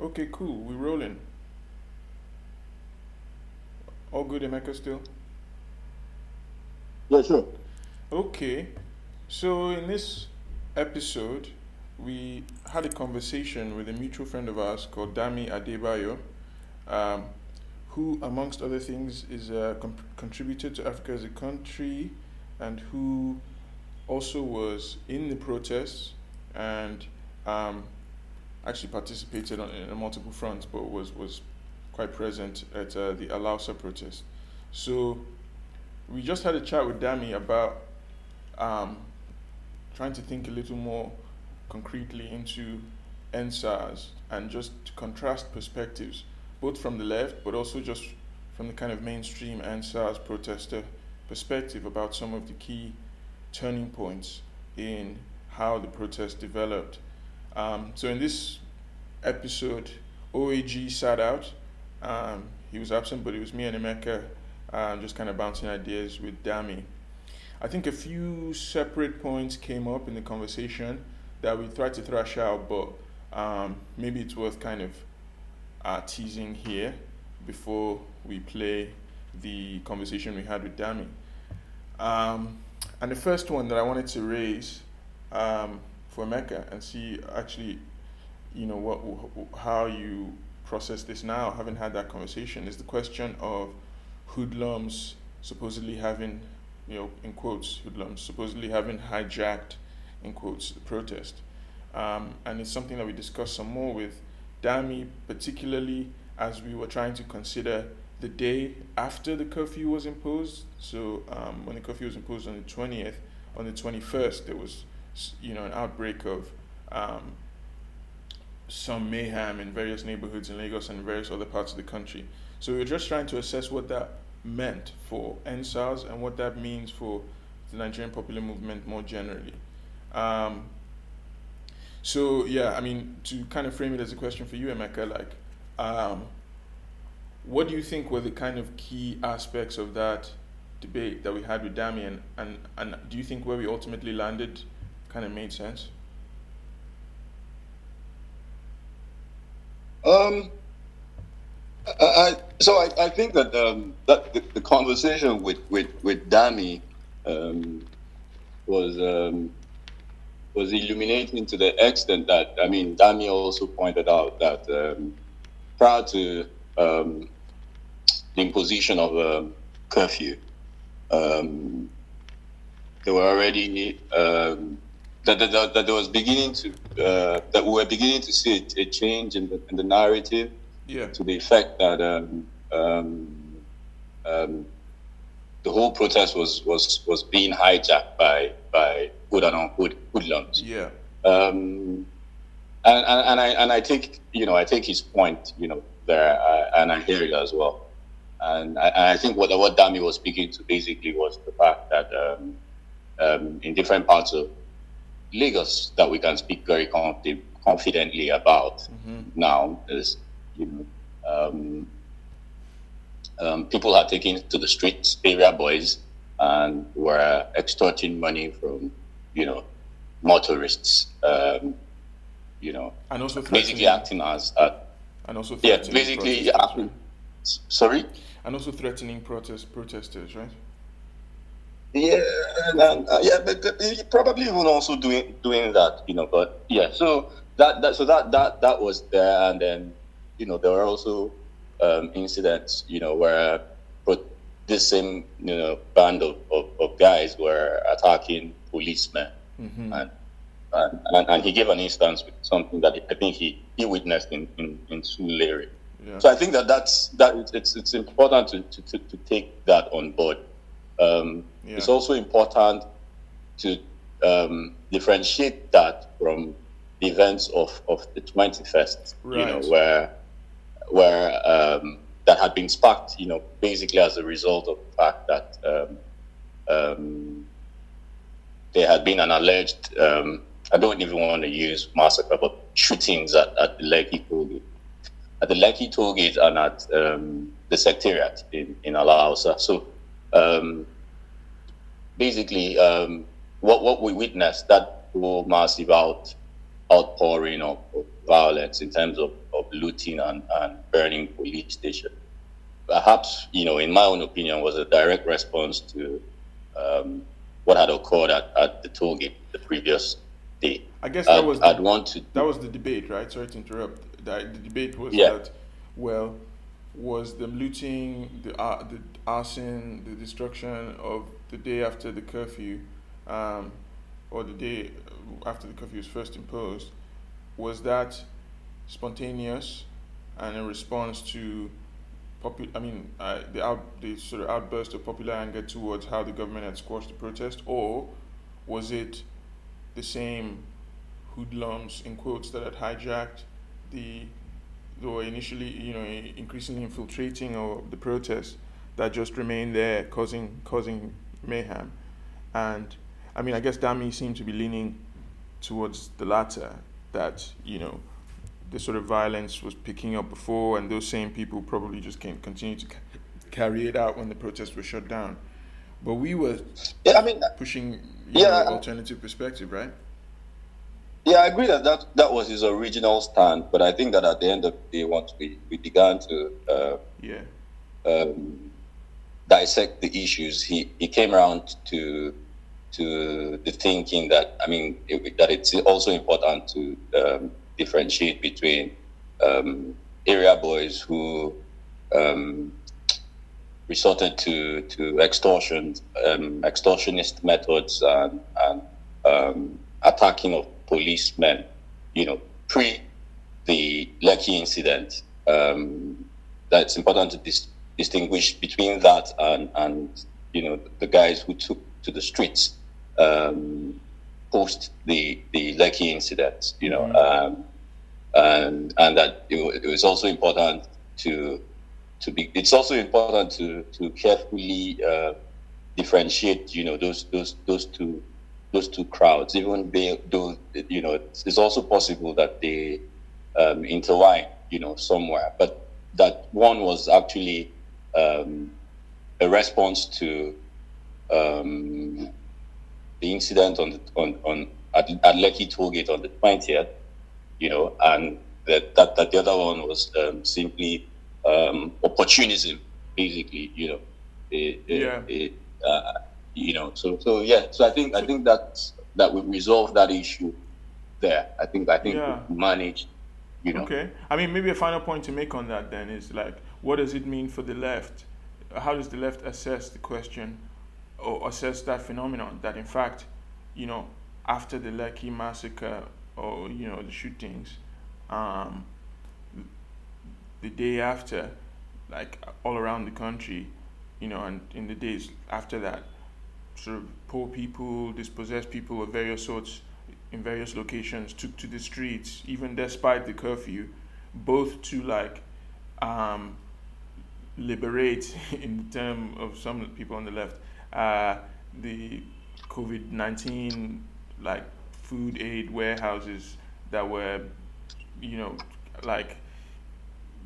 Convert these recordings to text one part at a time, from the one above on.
Okay, cool. We're rolling. All good, Emeka, still? Yeah, sure. Okay. So, in this episode, we had a conversation with a mutual friend of ours called Dami Adebayo, um, who, amongst other things, is a con- contributor to Africa as a country and who also was in the protests and um, actually participated on, in multiple fronts, but was, was quite present at uh, the Alausa protest. So we just had a chat with Dami about um, trying to think a little more concretely into EndSARS and just contrast perspectives, both from the left, but also just from the kind of mainstream EndSARS protester perspective about some of the key turning points in how the protest developed. Um, so in this episode, OAG sat out. Um, he was absent, but it was me and Emeka um, just kind of bouncing ideas with Dami. I think a few separate points came up in the conversation that we tried to thrash out, but um, maybe it's worth kind of uh, teasing here before we play the conversation we had with Dami. Um, and the first one that I wanted to raise um, for Emeka and see actually, you know, what how you process this now, having had that conversation, is the question of hoodlums supposedly having, you know, in quotes, hoodlums supposedly having hijacked, in quotes, the protest. Um, and it's something that we discussed some more with Dami, particularly as we were trying to consider the day after the curfew was imposed. So um, when the curfew was imposed on the 20th, on the 21st, there was you know an outbreak of um, some mayhem in various neighborhoods in Lagos and various other parts of the country. So we were just trying to assess what that meant for EndSARS and what that means for the Nigerian popular movement more generally. Um, so yeah, I mean, to kind of frame it as a question for you, Emeka, like, um, what do you think were the kind of key aspects of that debate that we had with Damien, and, and do you think where we ultimately landed kind of made sense? Um, I, I so I, I think that um, that the, the conversation with with with Dami um, was um, was illuminating to the extent that I mean Dami also pointed out that um, prior to um, the imposition of a curfew, um, there were already um, that, that, that there was beginning to uh, that we were beginning to see a, a change in the, in the narrative Yeah. to the effect that um, um, um, the whole protest was was was being hijacked by by good and ungood hoodlums. Yeah. Um, and, and, and I and I take you know I take his point you know there uh, and I hear it as well. And I, and I think what what Dami was speaking to basically was the fact that um, um, in different parts of Lagos that we can speak very confi- confidently about now is you know um, um, people are taking to the streets, area boys, and were extorting money from you know motorists. Um, you know, And also basically acting as uh, and also yeah, threatening basically right? Sorry. and also threatening protest protesters, right? Yeah, and, uh, yeah, but, but probably even also doing doing that, you know. But yeah, so that that so that that that was there, and then you know there were also um, incidents, you know, where this same you know band of, of, of guys were attacking policemen, Mm-hmm. and, and and and he gave an instance with something that I think he he witnessed in in in Surulere. Yeah. So I think that that's that it's it's, it's important to, to, to take that on board. Um, Yeah. It's also important to um, differentiate that from the events of, of the 21st, you know, where where um, that had been sparked, you know, basically as a result of the fact that um, um, there had been an alleged, um, I don't even want to use massacre, but shootings at, at the Lekki toll gate, at the Lekki toll gate and at um, the secretariat in, in Alausa. So um, basically, um, what, what we witnessed, that whole massive out, outpouring of, of violence in terms of, of looting and, and burning police station. Perhaps, you know, in my own opinion, was a direct response to um, what had occurred at, at the toll gate the previous day. I guess that I'd, was I'd the, want to. that was the debate, right? Sorry to interrupt. The, the debate was Yeah. that well, was the looting, the uh, the arson, the destruction of the day after the curfew, um, or the day after the curfew was first imposed, was that spontaneous and in response to popu- I mean, uh, the out the sort of outburst of popular anger towards how the government had squashed the protest, or was it the same hoodlums in quotes that had hijacked the they were initially you know increasingly infiltrating or the protests that just remained there causing causing mayhem. And i mean i guess dami seemed to be leaning towards the latter that you know the sort of violence was picking up before and those same people probably just can continue to ca- carry it out when the protests were shut down. But we were Yeah, I mean, pushing Yeah, know, alternative perspective right Yeah, I agree that, that that was his original stand, but I think that at the end of the day, once we, we began to uh, yeah. um, dissect the issues, he, he came around to to the thinking that I mean it, that it's also important to um, differentiate between um, area boys who um, resorted to to extortion, um, extortionist methods and and um, attacking of policemen, you know, pre the Lekki incident. Um, that's important to dis- distinguish between that and, and you know the guys who took to the streets um, post the the Lekki incident. You know, um, and and that it, it was also important to to be. It's also important to to carefully uh, differentiate. You know, those those those two those two crowds, even they, though you know, it's, it's also possible that they um, intertwine, you know, somewhere. But that one was actually um, a response to um, the incident on the on, on at, at Lekki Tollgate on the twentieth, you know, and that that, that the other one was um, simply um, opportunism, basically, you know. It, it- Yeah. it, uh, you know, so so yeah, so I think I think that that would resolve that issue there. I think I think Yeah. we managed, you know. Okay. I mean, maybe a final point to make on that then is like, what does it mean for the left? How does the left assess the question or assess that phenomenon that, in fact, you know, after the Lekki massacre or, you know, the shootings, um, the day after, like all around the country, you know, and in the days after that, sort of poor people, dispossessed people of various sorts in various locations took to the streets, even despite the curfew, both to like um, liberate, in the term of some people on the left, uh, the COVID nineteen like food aid warehouses that were, you know, like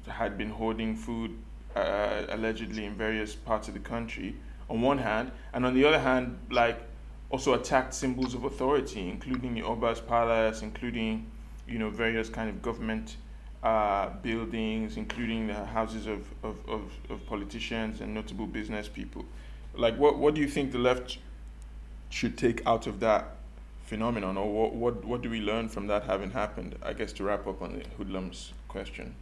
had been hoarding food uh, allegedly in various parts of the country on one hand, and on the other hand, like also attacked symbols of authority, including the Oba's palace, including you know various kind of government uh, buildings, including the houses of, of, of, of politicians and notable business people. Like, what, what do you think the left should take out of that phenomenon, or what, what, what do we learn from that having happened? I guess to wrap up on the hoodlums question.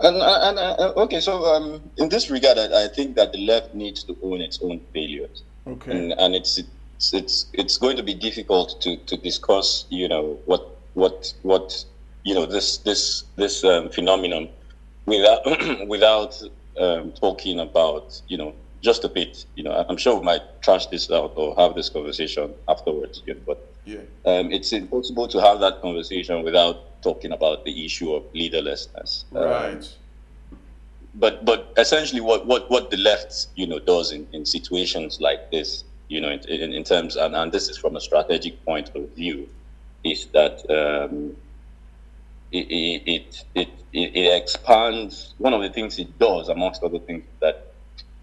And, and uh, okay, so um, in this regard, I, I think that the left needs to own its own failures, Okay. and, and it's it's it's it's going to be difficult to, to discuss, you know, what what what you know this this this um, phenomenon without without um, talking about you know just a bit. You know, I'm sure we might trash this out or have this conversation afterwards. You know, but Yeah. um, it's impossible to have that conversation without talking about the issue of leaderlessness. Um, Right. but but essentially what, what, what the left you know does in, in situations like this you know in, in, in terms and, and this is from a strategic point of view is that um, it, it, it, it, it expands one of the things it does amongst other things that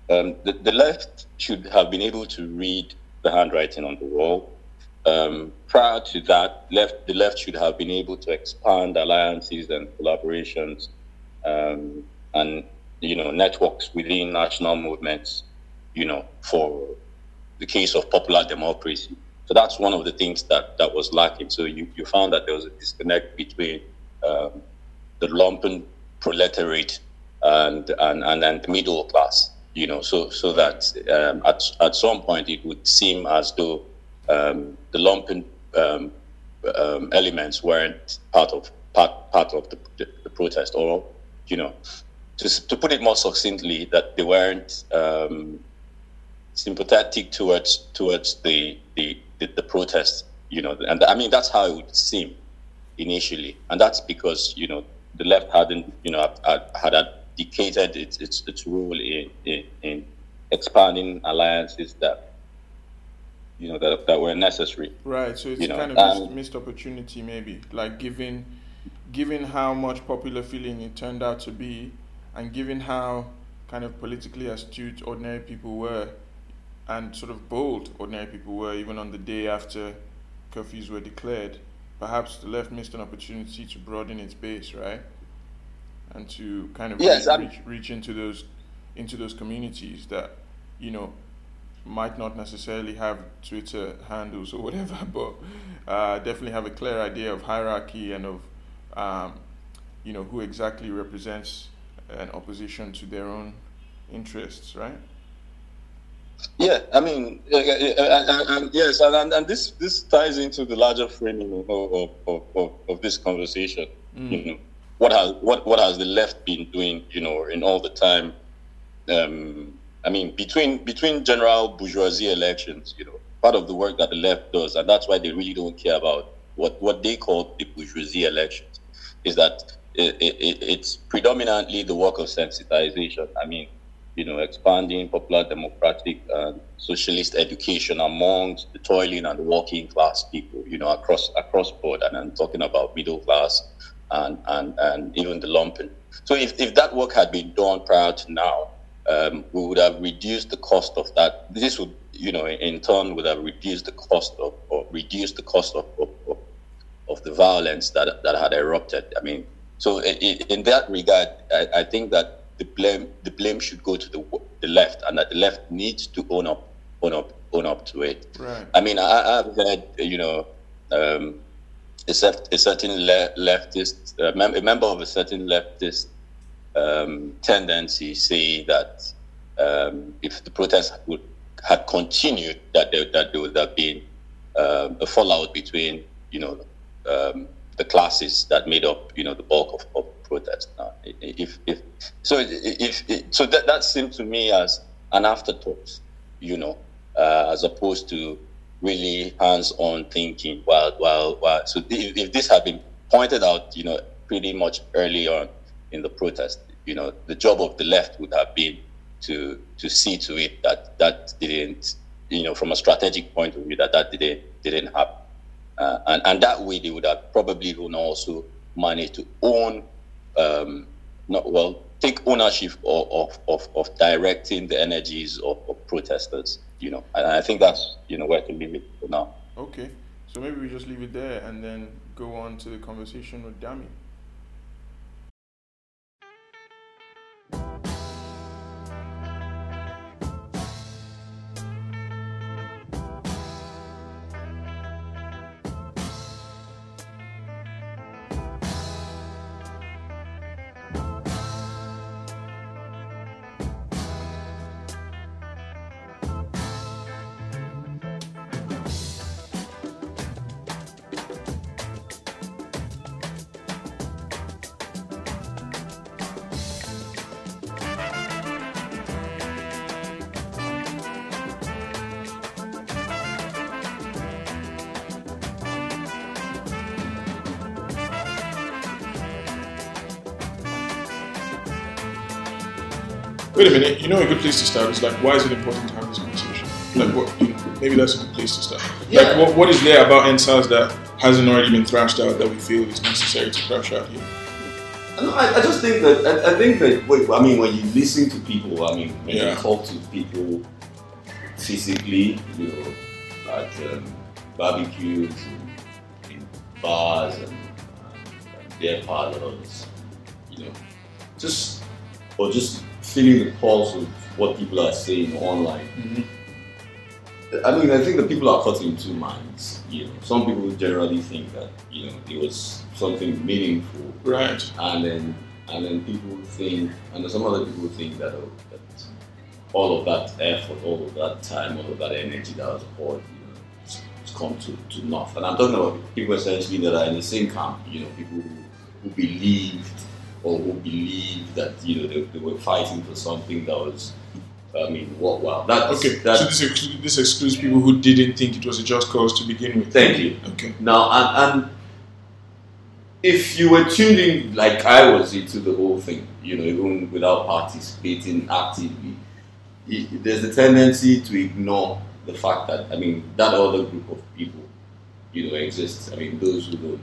um, the, the left should have been able to read the handwriting on the wall um, prior to that, left the left should have been able to expand alliances and collaborations, um, and you know networks within national movements. You know, for the case of popular democracy. So that's one of the things that that was lacking. So you, you found that there was a disconnect between um, the lumpen proletariat and and and then the middle class. You know, so so that um, at at some point it would seem as though um, the lumpen um, um, elements weren't part of part part of the, the, the, protest, or you know, to to put it more succinctly, that they weren't um, sympathetic towards towards the the, the, the protest. You know, and I mean that's how it would seem initially, and that's because you know the left hadn't you know had, had abdicated its its, its role in, in, in expanding alliances that you know that that were necessary. Right. So it's you kind know, of missed, um, missed opportunity, maybe like given given how much popular feeling it turned out to be, and given how kind of politically astute ordinary people were, and sort of bold ordinary people were, even on the day after curfews were declared. Perhaps the left missed an opportunity to broaden its base, right? And to kind of yes, reach, reach, reach into those into those communities that you know might not necessarily have Twitter handles or whatever, but uh, definitely have a clear idea of hierarchy and of um, you know who exactly represents an opposition to their own interests, right? Yeah, I mean, uh, uh, uh, yes, and, and this this ties into the larger framing of of, of, of this conversation. Mm. You know, what has what what has the left been doing? You know, in all the time. Um, I mean, between between general bourgeoisie elections, you know, part of the work that the left does, and that's why they really don't care about what what they call the bourgeoisie elections, is that it, it, it's predominantly the work of sensitization. I mean, you know, expanding popular democratic and socialist education amongst the toiling and working class people, you know, across across board. And I'm talking about middle class and and, and even the lumpen. So if, if that work had been done prior to now, um, we would have reduced the cost of that. This would, you know, in turn would have reduced the cost of or reduced the cost of, of, of, the violence that that had erupted. I mean, so in that regard, I, I think that the blame the blame should go to the the left, and that the left needs to own up own up own up to it. Right. I mean, I, have heard you know um, a, certain leftist a member of a certain leftist um, tendency say that um, if the protests would had continued, that there, that there would have been um, a fallout between you know um, the classes that made up you know the bulk of, of protest. Now, if, if so, if, if so, that that seemed to me as an afterthought, you know, uh, as opposed to really hands-on thinking. While while while so if, if this had been pointed out, you know, pretty much early on in the protest, you know, the job of the left would have been to to see to it that that didn't, you know, from a strategic point of view, that that didn't didn't happen. Uh, and, and that way they would have probably also managed to own um, not well take ownership of, of, of, directing the energies of, of, protesters you know. And i think that's you know where I can leave it for now. Okay. So maybe we just leave it there and then go on to the conversation with dami Wait a minute. You know, a good place to start is like, why is it important to have this conversation? Like, what? You know, maybe that's a good place to start. Yeah. Like, what, what is there about EndSARS that hasn't already been thrashed out that we feel is necessary to thrash out here? No, I, I just think that I, I, think that wait, I mean when you listen to people, I mean when yeah. you talk to people physically, you know, like um, barbecues, in bars, and, and beer parlors. You know, just or just feeling the pulse of what people are saying online. Mhm. I mean, I think that people are caught in two minds. You know, some people generally think that you know it was something meaningful, Right. and then and then people think, and then some other people think that, oh, that all of that effort, all of that time, all of that energy that was poured, you know, it's, it's come to, to naught. And I'm talking about people essentially that are in the same camp. You know, people who, who believed or who believed that you know they, they were fighting for something that was. I mean, what? Wow, that's Okay. That's, so this excludes, this excludes people who didn't think it was a just cause to begin with. Thank you. Okay. Now, and, and if you were tuned in like I was into the whole thing, you know, even without participating actively, i- there's a tendency to ignore the fact that, I mean, that other group of people, you know, exists. I mean, those who don't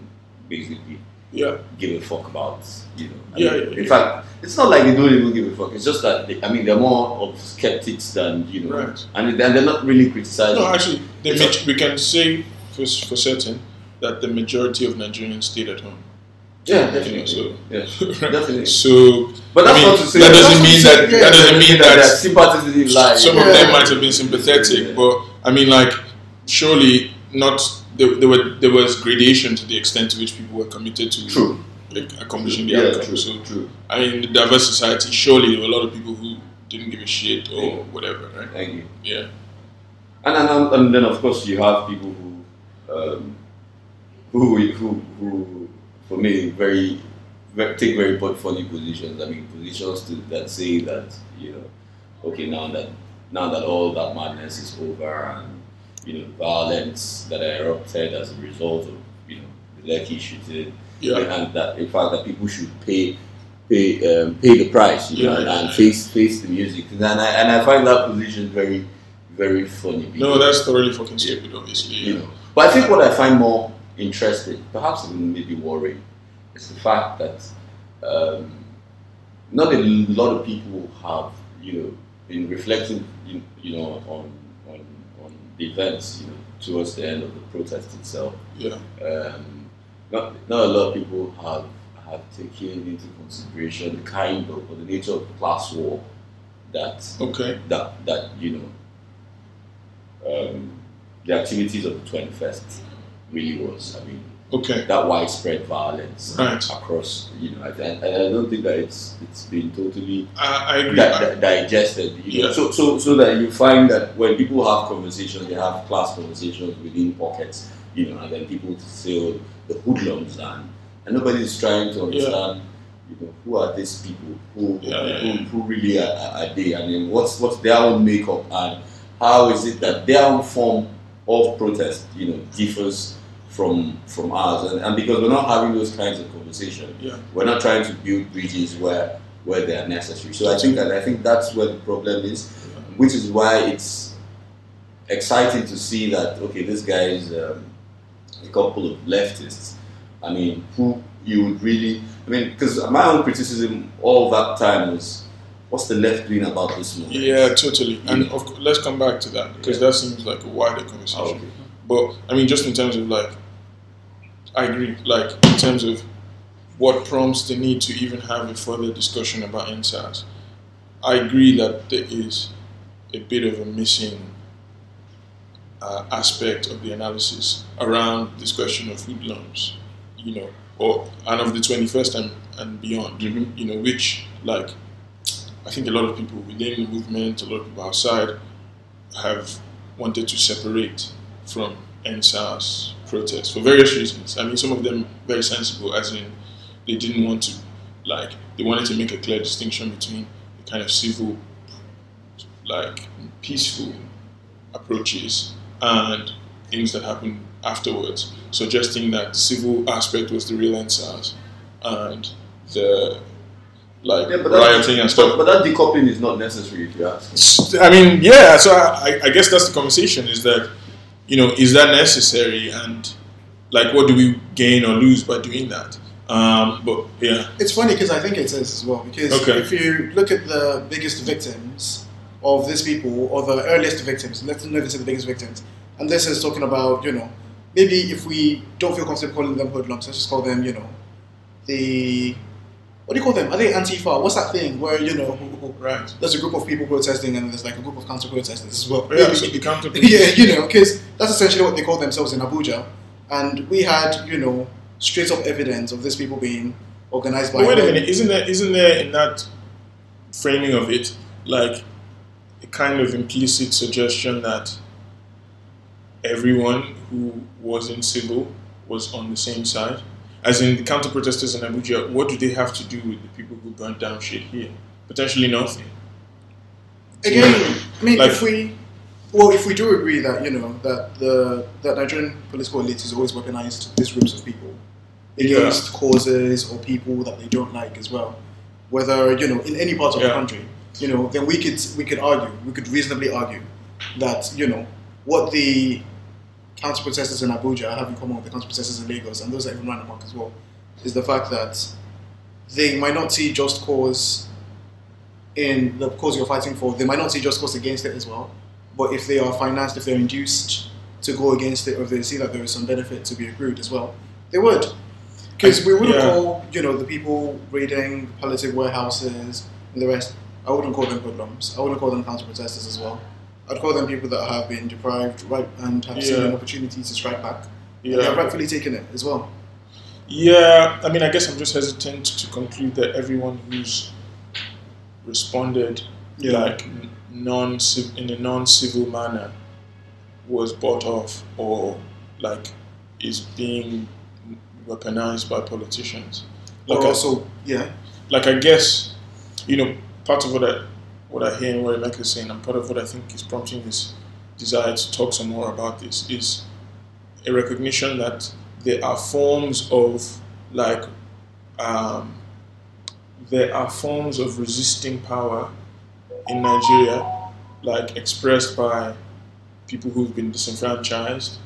basically Yeah. give a fuck about, you know. I Yeah, mean, yeah, in yeah. fact, it's not like they don't even give a fuck. It's just that, they, I mean, they're more of skeptics than, you know, Right. and they're not really criticizing. No, actually, It's we can say for, for certain that the majority of Nigerians stayed at home. yeah, You know, definitely. so, Yeah, definitely. so But that's I mean, not to say that doesn't mean that- yeah, that doesn't mean that- sympathy didn't some of them might have been sympathetic, Yeah. but I mean, like, surely not. There, there were there was gradation to the extent to which people were committed to True. like, accomplishing the Yeah, outcome. true. So, True. I mean, in the diverse society, surely there were a lot of people who didn't give a shit or whatever, right? Thank you. Yeah. And, and and then of course you have people who um, who who who for me very, very take very po- funny positions. I mean positions to, that say that you know okay now that now that all that madness is over and you know violence that erupted as a result of you know the Lekki shooting Yeah. and that in fact that people should pay pay um, pay the price you know Yeah, and, and yeah. face face the music and I and I find that position very very funny. No, that's thoroughly fucking stupid, obviously. you know. But I think what I find more interesting, perhaps even maybe worrying, is the fact that um, not a lot of people have you know been reflecting you, you know on on on the events you know towards the end of the protest itself Yeah. um, not, not a lot of people have have taken into consideration the kind of or the nature of the class war that Okay. that that you know um, the activities of the 21st really was. I mean, Okay. that widespread violence Right. across, you know, and, I, I don't think that it's it's been totally agree. di- di- digested. You know? Yeah. So, so, so that you find that when people have conversations, they have class conversations within pockets, you know, and then people say oh, the hoodlums and, and nobody's trying to understand, you know, who are these people, who Yeah, yeah, who, yeah. who really are, are are they, I mean, what's what's their own makeup and how is it that their own form of protest, you know, differs from from ours, and, and because we're not having those kinds of conversations, Yeah. we're not trying to build bridges where where they are necessary. So I think that I think that's where the problem is, which is why it's exciting to see that okay, this guy is um, a couple of leftists. I mean, who you would really, I mean, because my own criticism all that time was, what's the left doing about this movement? Yeah, totally. And of course, let's come back to that because that seems like a wider conversation. Oh, okay. But I mean, just in terms of like, I agree. Like in terms of what prompts the need to even have a further discussion about EndSARS, I agree that there is a bit of a missing uh, aspect of the analysis around this question of food hoodlums, you know, or and of the 21st and, and beyond, Mhm. you know, which like I think a lot of people within the movement, a lot of people outside, have wanted to separate from EndSARS protests for various reasons. I mean, some of them very sensible, as in they didn't want to, like, they wanted to make a clear distinction between the kind of civil, like, peaceful approaches and things that happened afterwards, suggesting that the civil aspect was the real EndSARS and the like Yeah, but that- rioting and stuff. But, but that decoupling is not necessary if you ask me. I mean, yeah. So I, I guess that's the conversation: is that you know, is that necessary, and like, what do we gain or lose by doing that? Um, but yeah, It's funny because I think it is as well. Because Okay. if you look at the biggest victims of these people, or the earliest victims, let's not say the biggest victims, and this is talking about, you know, maybe if we don't feel comfortable calling them hoodlums, let's just call them, you know, the what do you call them? Are they Antifa? What's that thing where you know Right. there's a group of people protesting and there's like a group of counter protesters as well? Oh, yeah, Maybe- so the counter yeah, you know, because that's essentially what they call themselves in Abuja, and we had you know straight up evidence of these people being organized by. But wait a minute, isn't there isn't there in that framing of it like a kind of implicit suggestion that everyone who was in civil was on the same side? As in the counter protesters in Abuja, what do they have to do with the people who burnt down shit here? Potentially nothing. Again, I mean, Like- if we, well, if we do agree that you know that the that Nigerian political elite has always weaponized these groups of people against causes or people that they don't like as well, whether you know in any part of the country, you know, then we could we could argue, we could reasonably argue that you know what the counter protesters in Abuja have in common with the counter protesters in Lagos and those that even ran amok as well, is the fact that they might not see just cause in the cause you're fighting for, they might not see just cause against it as well. But if they are financed, if they're induced to go against it, or if they see that there is some benefit to be accrued as well, they would. Because we wouldn't Yeah. call, you know, the people raiding the palliative warehouses and the rest, I wouldn't call them hoodlums. I wouldn't call them counter protesters as well. I'd call them people that have been deprived right and have seen an opportunity to strike back. And they have rightfully taken it as well. Yeah, I mean, I guess I'm just hesitant to conclude that everyone who's responded Yeah. like non in a non-civil manner was bought off or like is being weaponized by politicians. Like or I, also, yeah, like I guess, you know, part of what I what I hear what Emeka is saying, and part of what I think is prompting this desire to talk some more about this is a recognition that there are forms of like um, there are forms of resisting power in Nigeria, like expressed by people who've been disenfranchised,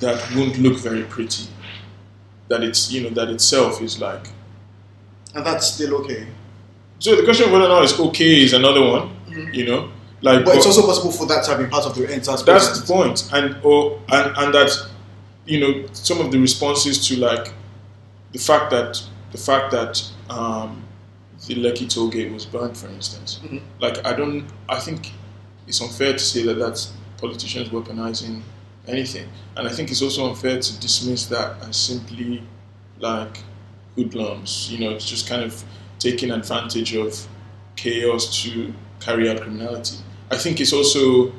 that won't look very pretty. That it's you know that itself is like and that's still okay. So the question of whether or not it's okay is another one, Mhm. you know. Like, But it's also possible for that to have been part of the entire that's the point, and or and and that you know some of the responses to like the fact that the fact that um, the Lekki toll gate was burned, for instance. Mhm. Like, I don't. I think it's unfair to say that that's politicians weaponizing anything, and I think it's also unfair to dismiss that as simply like hoodlums. You know, it's just kind of taking advantage of chaos to carry out criminality. I think it's also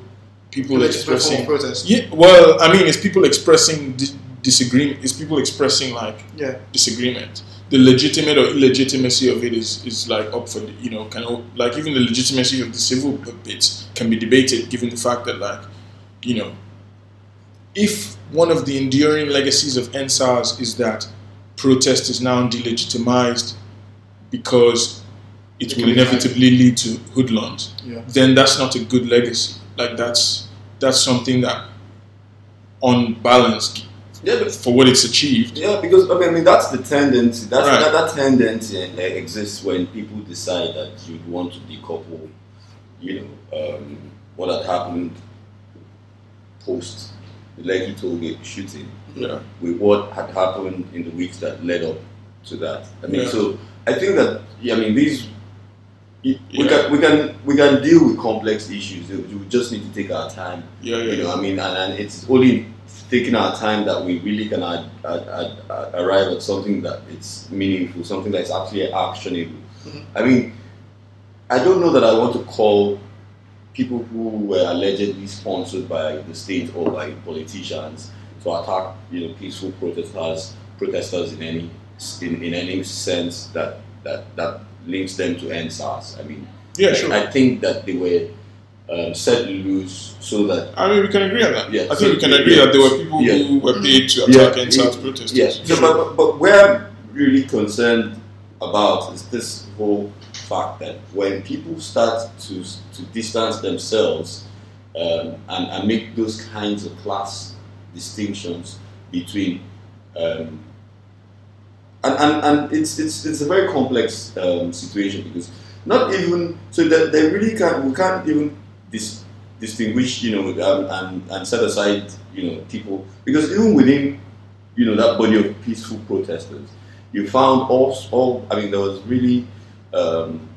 people expressing. protest. Yeah, well, I mean, it's people expressing di- disagreement. It's people expressing like Yeah. disagreement. The legitimate or illegitimacy of it is, is like up for the- you know can o- like even the legitimacy of the civil bits can be debated given the fact that like you know if one of the enduring legacies of EndSARS is that protest is now delegitimized because it It will can be inevitably lead to hoodlums, Yeah. then that's not a good legacy. Like that's that's something that on balance Yeah, but for what it's achieved. Yeah, because I mean, I mean that's the tendency. That's Right. that, that tendency uh, exists when people decide that you want to decouple, you know, um, what had happened post the Lekki tollgate shooting Yeah. with what had happened in the weeks that led up to that. I mean, Yeah. so I think that yeah, I mean these. We Yeah. can we can we can deal with complex issues. We just need to take our time Yeah, yeah, you know. I mean, and, and it's only taking our time that we really can ad, ad, ad, ad- arrive at something that it's meaningful, something that's actually actionable. Mhm. I mean, I don't know that I want to call people who were allegedly sponsored by the state or by politicians to attack, you know, peaceful protesters, protesters in any in, in any sense that that that links them to EndSARS. I mean, Yeah, I- sure. I think that they were um, set loose so that I mean, we can agree on that. Yeah, I think we can agree yeah. that there were people Yeah. who were paid to Yeah, attack EndSARS it- protesters. Yes, so, Sure. but, but, but where I'm really concerned about is this whole fact that when people start to, to distance themselves um, and, and make those kinds of class distinctions between um, and, and, and it's, it's, it's a very complex um, situation because not even so that they really can't we can't even dis, distinguish, you know, um, and, and set aside, you know, people. Because even within, you know, that body of peaceful protesters, you found all, all I mean, there was really um,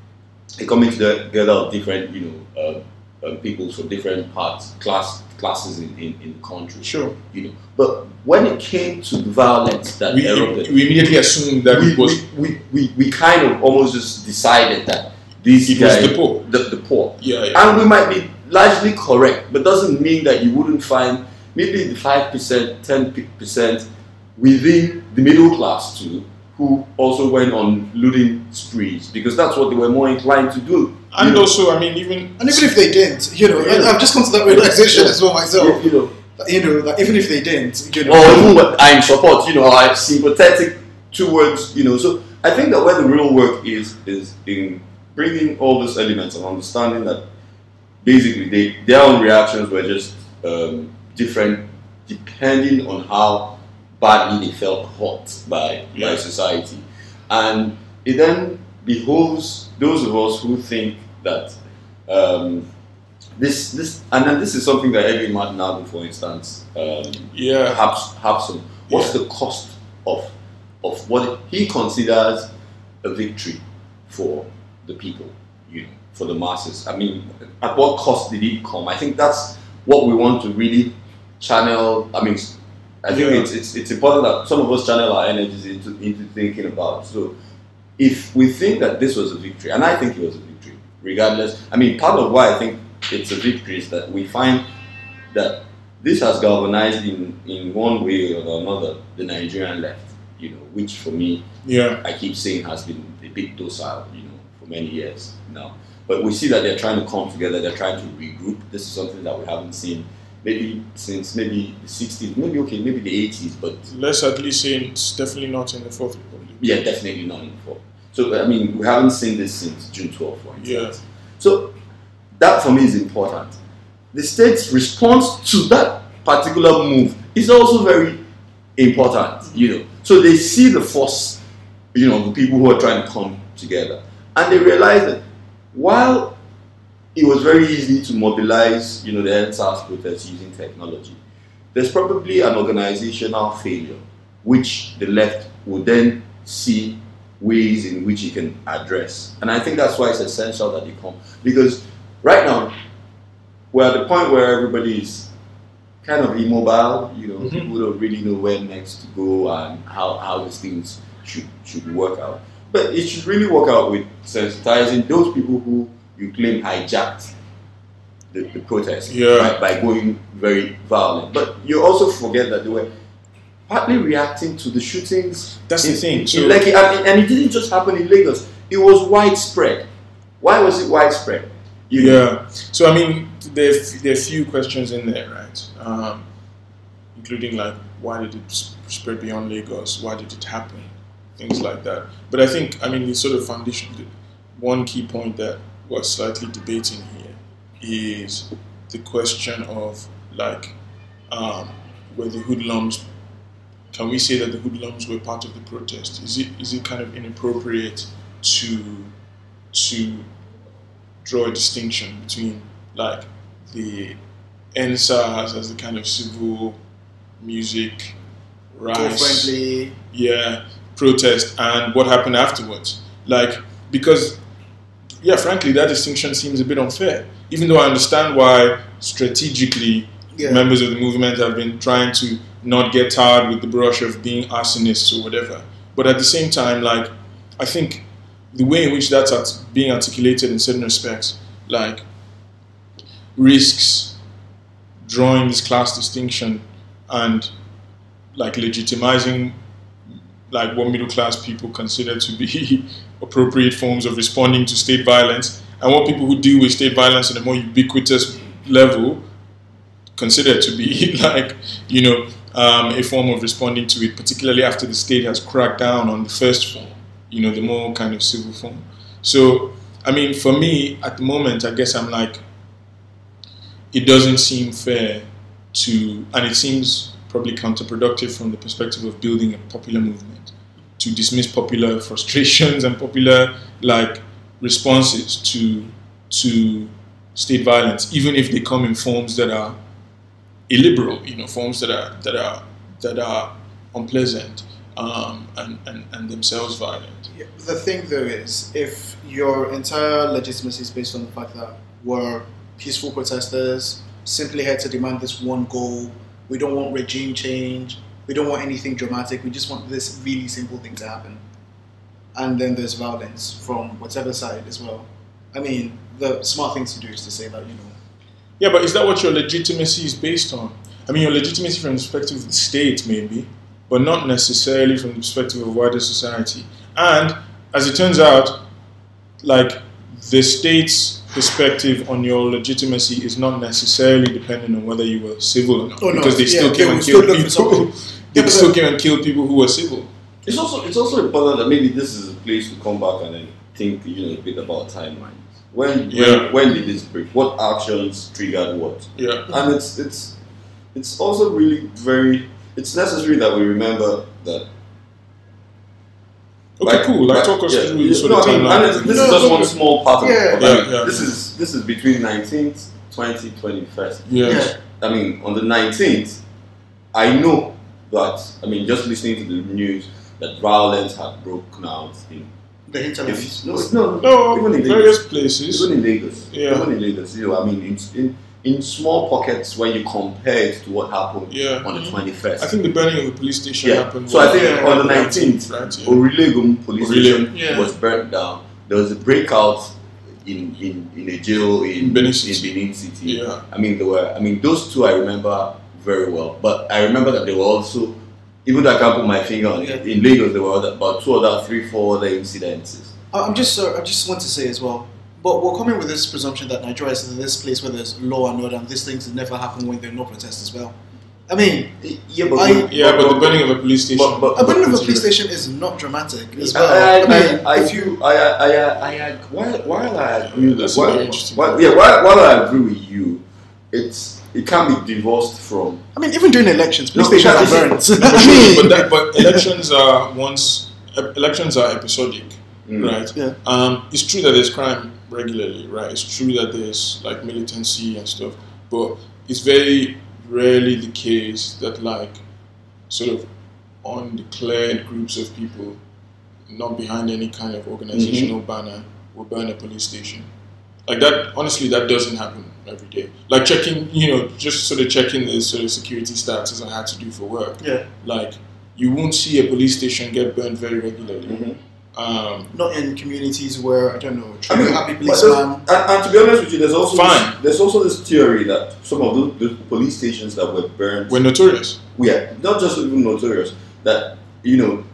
a coming together of different, you know, uh, um, people from different parts, class classes in, in, in the country. Sure. You know, but when it came to the violence that We, erupted, we immediately assumed that we, it was we, we, we, we kind of almost just decided that these It was guys, the poor. the, the poor, yeah, yeah. and we might be largely correct, but doesn't mean that you wouldn't find maybe the five percent, ten percent within the middle class too, who also went on looting sprees because that's what they were more inclined to do. And know, also, I mean, even And even if they didn't, you know, Yeah. I've just come to that realization Yeah. as well myself. you know, that, You know, that even if they didn't, you know, or even what I'm support, you know, I'm sympathetic towards, you know. So I think that where the real work is is in bringing all those elements and understanding that basically they, their own reactions were just um, different depending on how badly they felt hurt by, by society. And it then behoves those of us who think that um, this, this, and then this is something that Edwin Martin for instance, um, yeah, perhaps have some. What's the cost of of what he considers a victory for the people, you know, for the masses? I mean, at what cost did it come? I think that's what we want to really channel. I mean, I think Yeah. it's, it's it's important that some of us channel our energies into into thinking about. So, if we think that this was a victory, and I think it was a victory, regardless. I mean, part of why I think it's a victory is that we find that this has galvanized in, in one way or another the Nigerian left, you know, which for me, yeah, I keep saying has been a bit docile, you know, for many years now. But we see that they're trying to come together, they're trying to regroup. This is something that we haven't seen maybe since maybe the 60s, maybe okay, maybe the 80s, but let's at least say it's definitely not in the Fourth Republic. yeah, definitely not in four. So, I mean, we haven't seen this since June 12th, for instance. Yeah. So, that for me is important. The state's response to that particular move is also very important, you know. So, they see the force, you know, the people who are trying to come together. And they realize that while it was very easy to mobilize, you know, the EndSARS protests using technology, there's probably an organizational failure which the left will then see ways in which it can address. And I think that's why it's essential that they come. Because right now, we're at the point where everybody is kind of immobile, you know, Mhm. people don't really know where next to go and how, how these things should, should work out. But it should really work out with sensitizing those people who you claim hijacked the, the protest Yeah. by, by going very violent. But you also forget that they were partly reacting to the shootings That's the in- thing. in So Lekki, and, and it didn't just happen in Lagos. It was widespread. Why was it widespread? You know, Yeah. So I mean, there there are few questions in there, right? Um, including like, why did it spread beyond Lagos? Why did it happen? Things like that. But I think, I mean, the sort of foundation, one key point that we're slightly debating here is the question of like, um, were the hoodlums? Can we say that the hoodlums were part of the protest? Is it is it kind of inappropriate to to draw a distinction between like the EndSARS as the kind of civil music friendly. yeah, protest, and what happened afterwards. Like because, yeah, frankly, that distinction seems a bit unfair. Even though I understand why strategically Yeah. members of the movement have been trying to not get tarred with the brush of being arsonists or whatever. But at the same time, like, I think the way in which that's art- being articulated in certain respects, like, risks drawing this class distinction and like legitimizing like what middle class people consider to be appropriate forms of responding to state violence. And what people who deal with state violence on a more ubiquitous level consider to be like you know um, a form of responding to it particularly after the state has cracked down on the first form you know the more kind of civil form. So i mean for me at the moment i guess i'm like it doesn't seem fair to and it seems probably counterproductive from the perspective of building a popular movement to dismiss popular frustrations and popular like responses to to state violence, even if they come in forms that are illiberal, you know, forms that are that are that are unpleasant um, and, and and themselves violent. Yeah, the thing though is, if your entire legitimacy is based on the fact that we're peaceful protesters, simply here to demand this one goal, we don't want regime change, we don't want anything dramatic, we just want this really simple thing to happen. And then there's violence from whatever side as well. I mean, the smart thing to do is to say that, you know, Yeah, but is that what your legitimacy is based on? I mean, your legitimacy from the perspective of the state, maybe, but not necessarily from the perspective of wider society. And as it turns out, like the state's perspective on your legitimacy is not necessarily dependent on whether you were civil or not, Oh, no, because they still they came will and killed people. something. Yeah, but still the- came and killed people who were civil. It's also it's also important that maybe this is a place to come back and then think you know a bit about timelines. When Yeah. when, when did this break? What actions triggered what? Yeah. And it's it's it's also really very it's necessary that we remember that. Okay, cool. Like, talk us yeah, through this. no, I mean, and it's- this No, is just no, one no. small part of Yeah. it. Yeah, I mean, yeah. This is this is between nineteenth, twenty, twenty first. Yes. I mean, on the 19th, I know that, I mean, just listening to the news, that violence had broken out in. the hinterlands. If, no, no, No, even in various Lagos. places. Even in Lagos. Yeah. Even in Lagos, you know, I mean, in, in, in small pockets when you compare it to what happened Yeah. on the mm-hmm. 21st. I think the burning of the police station Yeah. happened. So I think yeah, on the 19th, right? Yeah. Orile-Iganmu police Orile- station yeah. was burnt down. There was a breakout in, in, in a jail in, In Benin in City. Benin City. Yeah. I mean, there were. I mean, those two I remember very well. But I remember that there were also, even though I can't put my finger on it, Yeah. in Lagos there were about two other, three, four other incidences. I- I'm just, uh, I just want to say as well, but we're coming with this presumption that Nigeria is this place where there's law and order, and these things never happen when there are no protests as well. I mean, Yeah, I- Yeah, but the burning of a police station. But- but- a burning of a police station is not dramatic as well. I, I, mean, I, I, if you, I, I, I, I, while, while I agree, That's while, interesting while- yeah, while, while I agree with you, it's it can be divorced from. I mean, even during elections, police No, stations are because- burned. For I sure, but, that, but elections are once e- elections are episodic, Mm. right? Yeah. Um, it's true that there's crime regularly, right? It's true that there's like militancy and stuff, but it's very rarely the case that like sort of undeclared groups of people, not behind any kind of organizational banner, will burn a police station. Like that, honestly, that doesn't happen every day. Like checking, you know, just sort of checking the sort of security stats as I had to do for work yeah, like you won't see a police station get burned very regularly. Mhm. Um, not in communities where I don't know, I mean, happy but there's- policeman. and, and to be honest with you, there's also Fine. This, there's also this theory that some of those, those police stations that were burned we're notorious. yeah, not just even notorious, that, you know,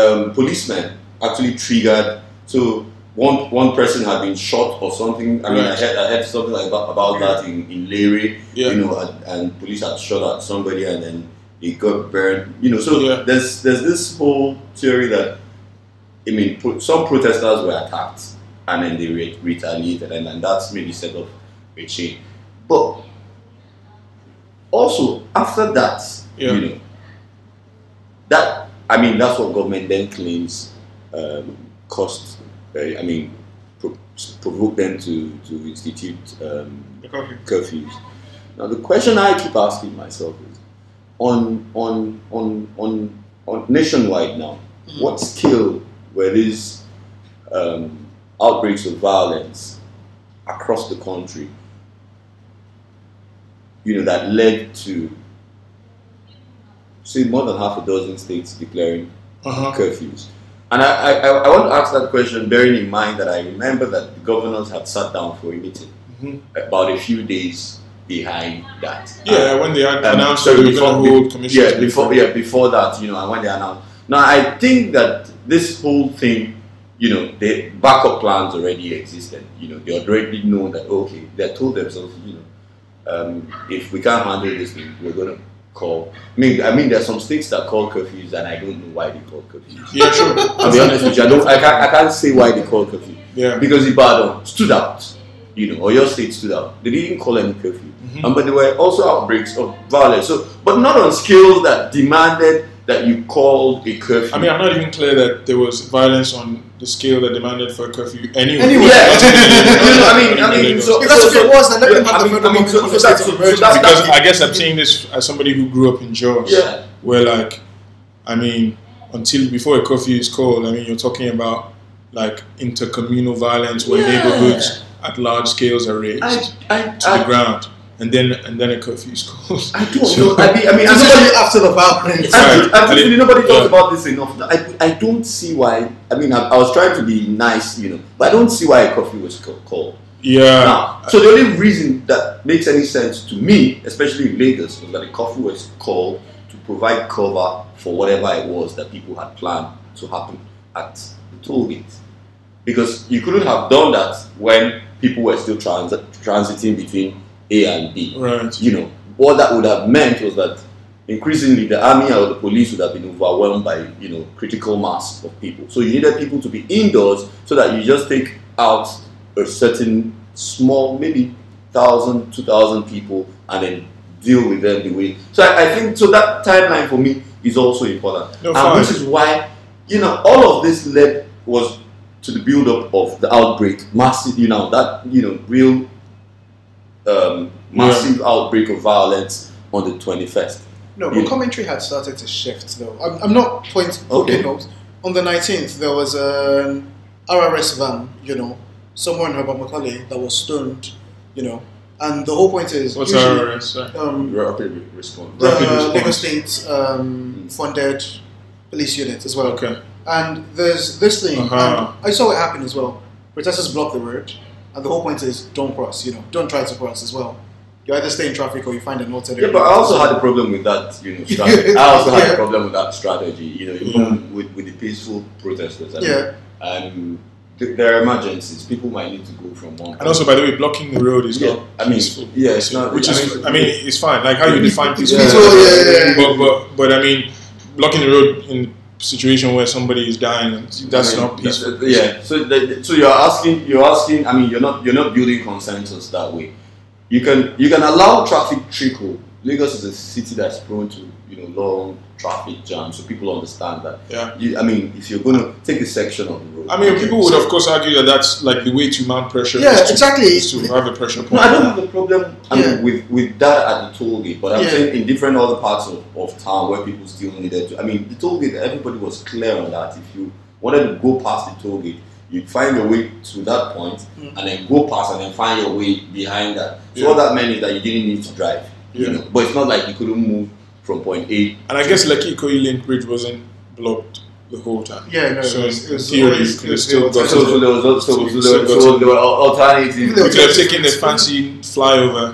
um, policemen actually triggered. So one one person had been shot or something. I mean, I heard, I heard something like that, about that in, in Leary, Yeah. you know, and, and police had shot at somebody and then it got burned. You know, so Yeah. there's there's this whole theory that, I mean, pro- some protesters were attacked and then they re- retaliated and, and that's maybe set up a chain. But also, after that, Yeah. you know, that I mean, that's what government then claims um, cost. Uh, I mean, pro- provoke them to to institute um, curfew. curfews. Now, the question I keep asking myself is, on on on on, on nationwide now, Mhm. what scale were these um, outbreaks of violence across the country? You know that led to say more than half a dozen states declaring Uh-huh. curfews. And I, I, I want to ask that question bearing in mind that I remember that the governors had sat down for a meeting Mhm. about a few days behind that. Yeah, when they had Um, announced so they were before- going to hold commissions. Yeah, before yeah before that, you know, and when they announced. Now I think that this whole thing, you know, the backup plans already existed. You know, they already know that okay, they told themselves, you know, um, if we can't handle this thing, we're gonna call. I mean, I mean, there are some states that call curfews, and I don't know why they call curfews. Yeah, sure. I'll be honest with you, I don't, I can't, I can't say why they call curfew Yeah. because Ibadan stood out. You know, or your state stood out. They didn't call any curfew, Mhm. um, but there were also outbreaks of violence. So, but not on scales that demanded that you called a curfew. I mean, I'm not even clear that there was violence on the scale that demanded for a curfew anyway. Anyway. yeah, Not even- no, no, I mean, I mean, Lagos. so, Because so, if so, it was, then let them yeah, have I the mean, I mean, so, so that's, so, of that's, because that's I guess I'm saying this as somebody who grew up in Jos, yeah. where like, I mean, until before a curfew is called, I mean, you're talking about like intercommunal violence where Yeah. neighborhoods at large scales are razed I, I, to the I, ground, and then and then a curfew is called. I don't So- know. I mean, I mean, It's and nobody, usually after the violence. Right. and nobody talks Yeah. about this enough. I, I don't see why. I mean, I, I was trying to be nice, you know, but I don't see why a curfew was called. Yeah, Now, so the only reason that makes any sense to me, especially in Lagos, was that the curfew was called to provide cover for whatever it was that people had planned to happen at the toll gate. Because you couldn't have done that when people were still trans- transiting between A and B. right. You know, what that would have meant was that increasingly the army or the police would have been overwhelmed by, you know, critical mass of people. So you needed people to be indoors so that you just take out a certain small, maybe thousand, two thousand people, and then deal with them the way. So I, I think so that timeline for me is also important, No, and fine. which is why you know all of this led was to the build up of the outbreak, massive, you know, that you know real um, massive outbreak of violence on the twenty first. No, Yeah. but commentary had started to shift though. I'm, I'm not point Okay. okay. notes. On the 19th, there was an RRS van, you know, somewhere in Herbert Macaulay that was stoned, you know, and the whole point is What's usually, RRS? Um, Rapid response. the Rapid response. Lagos State um, funded police unit as well. Okay. And there's this thing, Uh-huh. and I saw it happen as well. Protesters block the road, and the whole point is don't cross, you know, don't try to cross as well. You either stay in traffic or you find an alternate. Yeah, but I also had a problem with that, you know, strategy. I also had Yeah. a problem with that strategy, you know, even Yeah. with, with the peaceful protesters. I mean, Yeah. um, th- there are emergencies. People might need to go from one. And also, by the way, blocking the road is Yeah, not I mean, peaceful. yeah, it's not- Which I is, mean- I mean, it's fine. Like how you define peaceful. Yeah. Yeah, yeah, yeah. But, but, but I mean, blocking the road in a situation where somebody is dying, that's I mean, not peaceful. that- yeah. So, the, so you're asking, you're asking. I mean, you're not, you're not building consensus that way. You can, you can allow traffic trickle. Lagos is a city that's prone to, you know, long traffic jams, so people understand that. Yeah. You, I mean, if you're going to take a section of the road, I mean, people would of course argue that that's like the way to mount pressure. Yeah, is to, exactly. is to have a pressure point. No, I don't have a problem I Yeah. mean, with, with that at the toll gate, but I'm Yeah. saying in different other parts of, of town where people still needed to. I mean, the toll gate, everybody was clear on that. If you wanted to go past the toll gate, you'd find your way to that point Mm. and then go past and then find your way behind that. So, Yeah. what that meant is that you didn't need to drive. You know? But it's not like you couldn't move from point A. And I guess Lekki Ikoyi Link Bridge wasn't blocked the whole time. Yeah, no, So it was, it was theory, always- could it still got So, so there was also, So so, you there, so there were alternatives. Even You could have taken the fancy flyover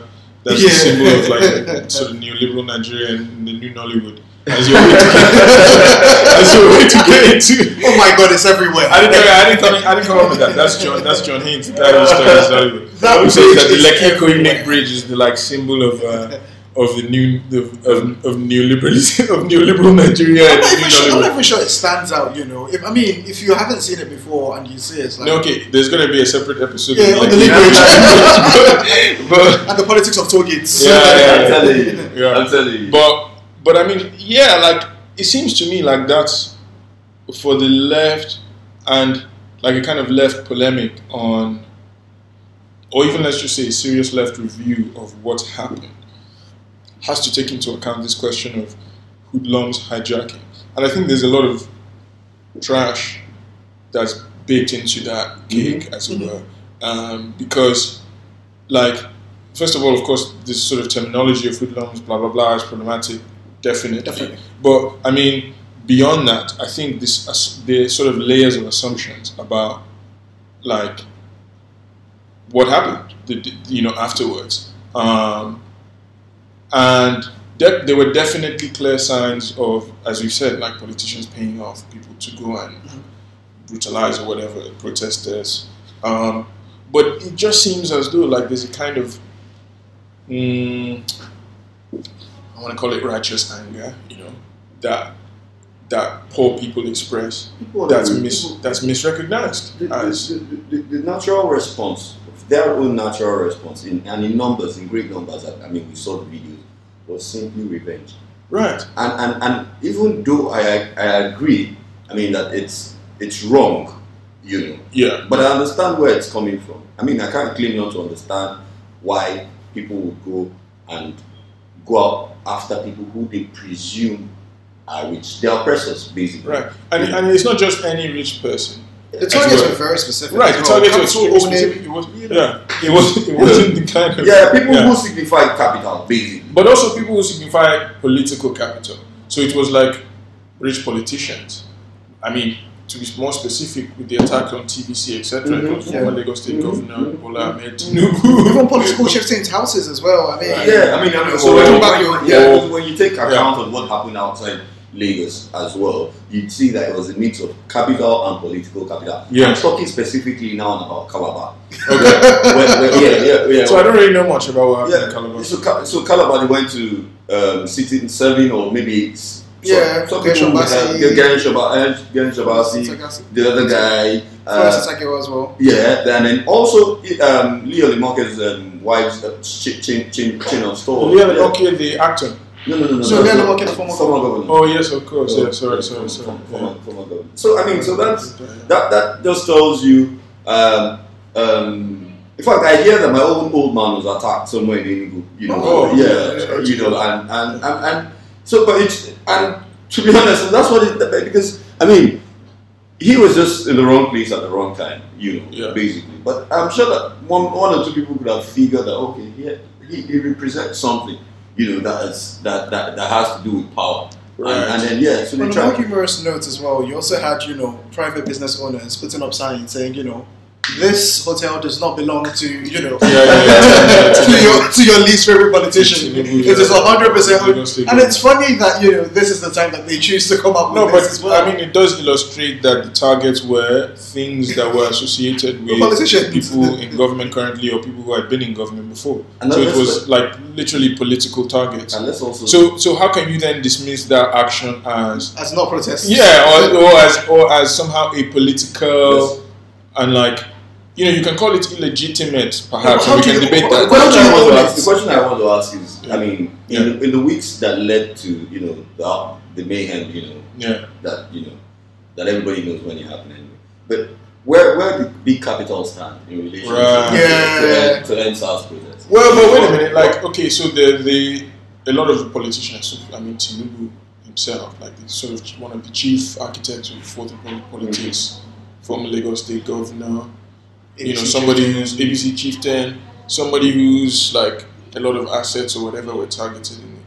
that's Yeah. the symbol of like sort of neoliberal Nigeria and the new Nollywood as your way to get, as your way to get into. Oh my god, it's everywhere. I didn't, come, I didn't come. I didn't come up with that. That's John. That's John Haynes, the guy who started Nollywood. That who says bridge that the is Lekki Ikoyi. Link Bridge is the like symbol of uh, of the new the, of, of neoliberalism of neoliberal Nigeria I'm not, even sure, I'm not even sure it stands out, you know. If, I mean, if you haven't seen it before and you see it, it's like. No, okay. There's gonna be a separate episode. Yeah, on Lekki the link Bridge. but And the politics of toll gates. Yeah, yeah, I'm telling you. Yeah. I'm telling you. But but I mean, yeah, like it seems to me like that's for the left and like a kind of left polemic on, or even let's just say a serious left review of what happened has to take into account this question of hoodlums hijacking, and I think there's a lot of trash that's baked into that cake, as it were, um, because like first of all, of course, this sort of terminology of hoodlums, blah blah blah, is problematic, definitely. Definitely. But I mean, beyond that, I think this as- the sort of layers of assumptions about like what happened, you know, afterwards, um, and de- there were definitely clear signs of, as you said, like politicians paying off people to go and brutalize or whatever protesters. Um, but it just seems as though like there's a kind of mm, I want to call it righteous anger, you know, that that poor people express People that's mis people- that's misrecognized the, as the, the, the natural response, their own natural response, in, and in numbers, in great numbers, I, I mean, we saw the videos, was simply revenge. Right. And, and and even though I I agree, I mean that it's it's wrong, you know. Yeah. But I understand where it's coming from. I mean, I can't claim not to understand why people would go and go out after people who they presume are rich. They are oppressors, basically. Right. And, and it's not just any rich person. The targets well. were very specific. Right. The well. target was Capital specific. It was, yeah. It was. It wasn't the kind of. Yeah, people Yeah. who signify capital, basically. But also people who signify political capital. So it was like rich politicians. I mean, to be more specific, with the attack on TVC, etc., it Mhm. was Yeah. former Lagos State Mhm. Governor Bola Ahmed Tinubu. Even political shifting into houses as well. I mean, Yeah, I mean, I mean So so when when, you when- your- yeah, yeah. when you take account of what happened outside Lagos as well, you'd see that it was a mix of capital and political capital. Yeah. I'm talking specifically now about Calabar. Okay. When- when- yeah, yeah, yeah. So I don't really know much about what happened in Yeah, Calabar. so, Ca- so Calabar they went to um, sitting serving or maybe s- Yeah, some, some Gary people would Shabasi. have Gershom Bassey, the other guy. Forrest Uh, Asake as well. yeah, and then also um, Liyel Imoke' um, wife's uh, ch- chain, chain, chain of stores. Leah Lemoke, the actor. No, no, no, no. So no, Leo no. Lemarquez, the former former governor. Oh yes, of course. Yeah, sorry, sorry, sorry. Former, Yeah. former, former. So I mean, so that's that that just tells you. Um, um, in fact, I hear that my own old man was attacked somewhere in Enugu. You know, Oh, yeah, yeah. you know, and and, and and so, but it's and to be honest, that's what it because I mean, he was just in the wrong place at the wrong time. You know, Yeah. basically. But I'm sure that one one or two people could have figured that okay, he he, he represents something. You know, that is that that that has to do with power. Right. And, and then yeah, so On they a try. more humorous note as well, you also had, you know, private business owners putting up signs saying, you know, this hotel does not belong to, you know, Yeah, yeah, yeah. to your to your least favorite politician. It is yeah. hundred percent, and it's funny that you know this is the time that they choose to come up with No, but this as well. I mean, it does illustrate that the targets were things that were associated with politicians. people in government currently or people who had been in government before. And so it that's- was like literally political targets. And let's also So, so how can you then dismiss that action as as not protest. yeah, or, or as or as somehow a political Yes. and like you know you can call it illegitimate perhaps how and we can you- debate that. Why don't question, I want to ask, the question I want to ask is, I mean, Yeah. in, the, in the weeks that led to, you know, the, the mayhem, you know, Yeah, that, you know, that everybody knows when it happened anyway. But where, where did big capital stand in relation Right. to, Yeah. to, end- to end SARS protests? Well, but wait a minute. Like, okay, so the the a lot of the politicians, I mean, Tinubu himself, like sort of one of the chief architects of for the pol- politics, former Lagos State governor. You know, somebody who's APC chieftain, somebody who's like a lot of assets or whatever were targeted in,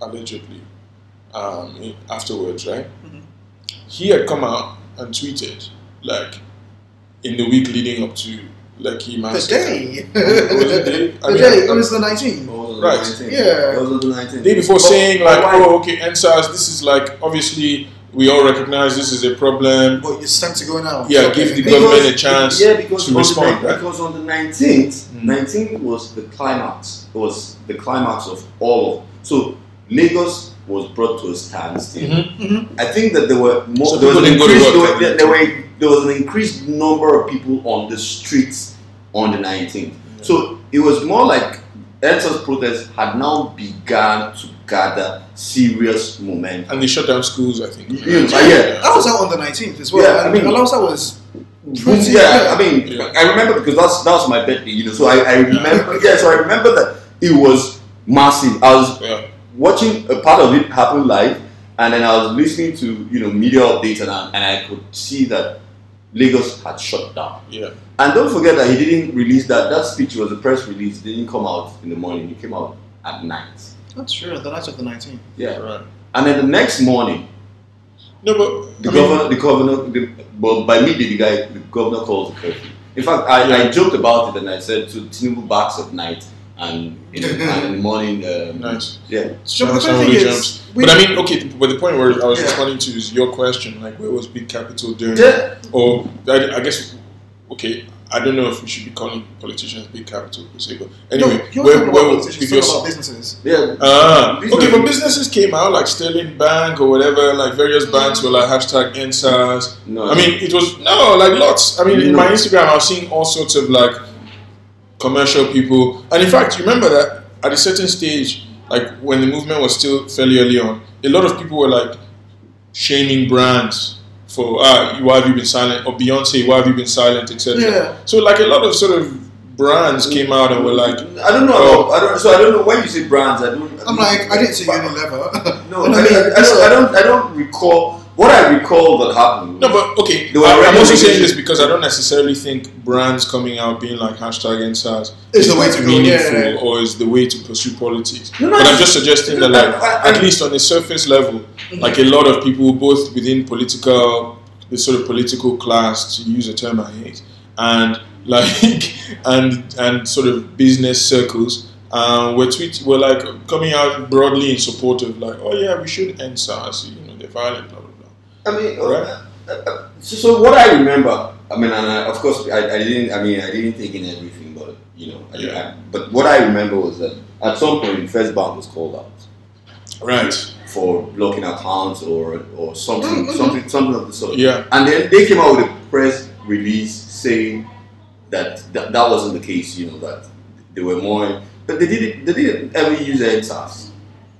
allegedly um, in- afterwards, right? Mhm. He had come out and tweeted like in the week leading up to like he the massacre. day. Was it day? I the mean, day. I- It was the 19th. Right. Yeah. It was the 19th. day before But- saying like, oh, okay, EndSARS, this is like obviously we all recognize this is a problem. But it's time to go now. Yeah, Okay. give the Because- government a chance yeah, because to on the respond, right? Because on the 19th, Mm. 19th was the climax. It was the climax of all of. So Lagos was brought to a standstill. Mhm. I think that there were more. So there, was an didn't go to increased, work, there, were, there, were, there was an increased number of people on the streets on the 19th. So it was more like EndSARS protests had now begun to gather serious momentum. And they shut down schools, I think. Mm-hmm. Uh, yeah, yeah. I was out on the 19th as well. Yeah, I and mean- Alausa was pretty. yeah, I mean, Yeah. I remember because that's that was my birthday, you know. So I, I remember, yeah. So I remember that it was massive. I was Yeah. watching a part of it happen live, and then I was listening to you know media updates, and I, and I could see that Lagos had shut down. Yeah. And don't forget that he didn't release that. That speech was a press release. It didn't come out in the morning. It came out at night. That's true. The night of the 19th. Yeah. Right. And then the next morning, No, but the I mean, governor, the governor, the, well, by midday, the guy, the governor calls the curfew. In fact, I, I joked about it and I said to Tinubu backs at night and in, and in the morning. Um, nice. Yeah. So, but the Some thing is, jumps. But I mean, okay, but the point where I was Yeah. responding to is your question, like where was big capital doing? Yeah. or I, I guess, okay, I don't know if we should be calling politicians big capital per se, but anyway, no, you're where, talking where, about was- politicians, if you're you're, talking about businesses. Yeah. Ah, These okay, but businesses came out like Sterling Bank or whatever, like various banks were like hashtag EndSARS. No. I mean, it was no, like lots. I mean, in my Instagram, I was seeing all sorts of like commercial people, and in fact, you remember that at a certain stage, like when the movement was still fairly early on, a lot of people were like shaming brands for ah, why have you been silent? Or Beyonce, why have you been silent, etc. Yeah. So like a lot of sort of brands came out and were like, I don't know. Oh. I don't. So I don't know when you say brands. I don't. I'm like, I didn't say Unilever. No, And I, mean, I, I, I don't. I don't recall. What I recall that happened. no, but okay. They were I, I'm also saying this because I don't necessarily think brands coming out being like hashtag EndSARS Is the way to go, meaningful yeah. or is the way to pursue politics. No, no, but I'm just suggesting that, like, I- I- at least on a surface level, Mm-hmm. like a lot of people, both within political, the sort of political class, to use a term I hate, and like, and and sort of business circles, um, were tweet were like coming out broadly in support of like, oh yeah, we should end SARS, you know, they're violent. I mean, Right. uh, uh, so, so what I remember, I mean, and I, of course, I, I didn't. I mean, I didn't take in everything, but you know, I, Yeah. I, but what I remember was that at some point, First Bank was called out Right. for blocking accounts or or something, Mhm. something, something of the sort. Yeah. And then they came out with a press release saying that that, that wasn't the case. You know that they were more, but they didn't. They didn't ever use EndSARS.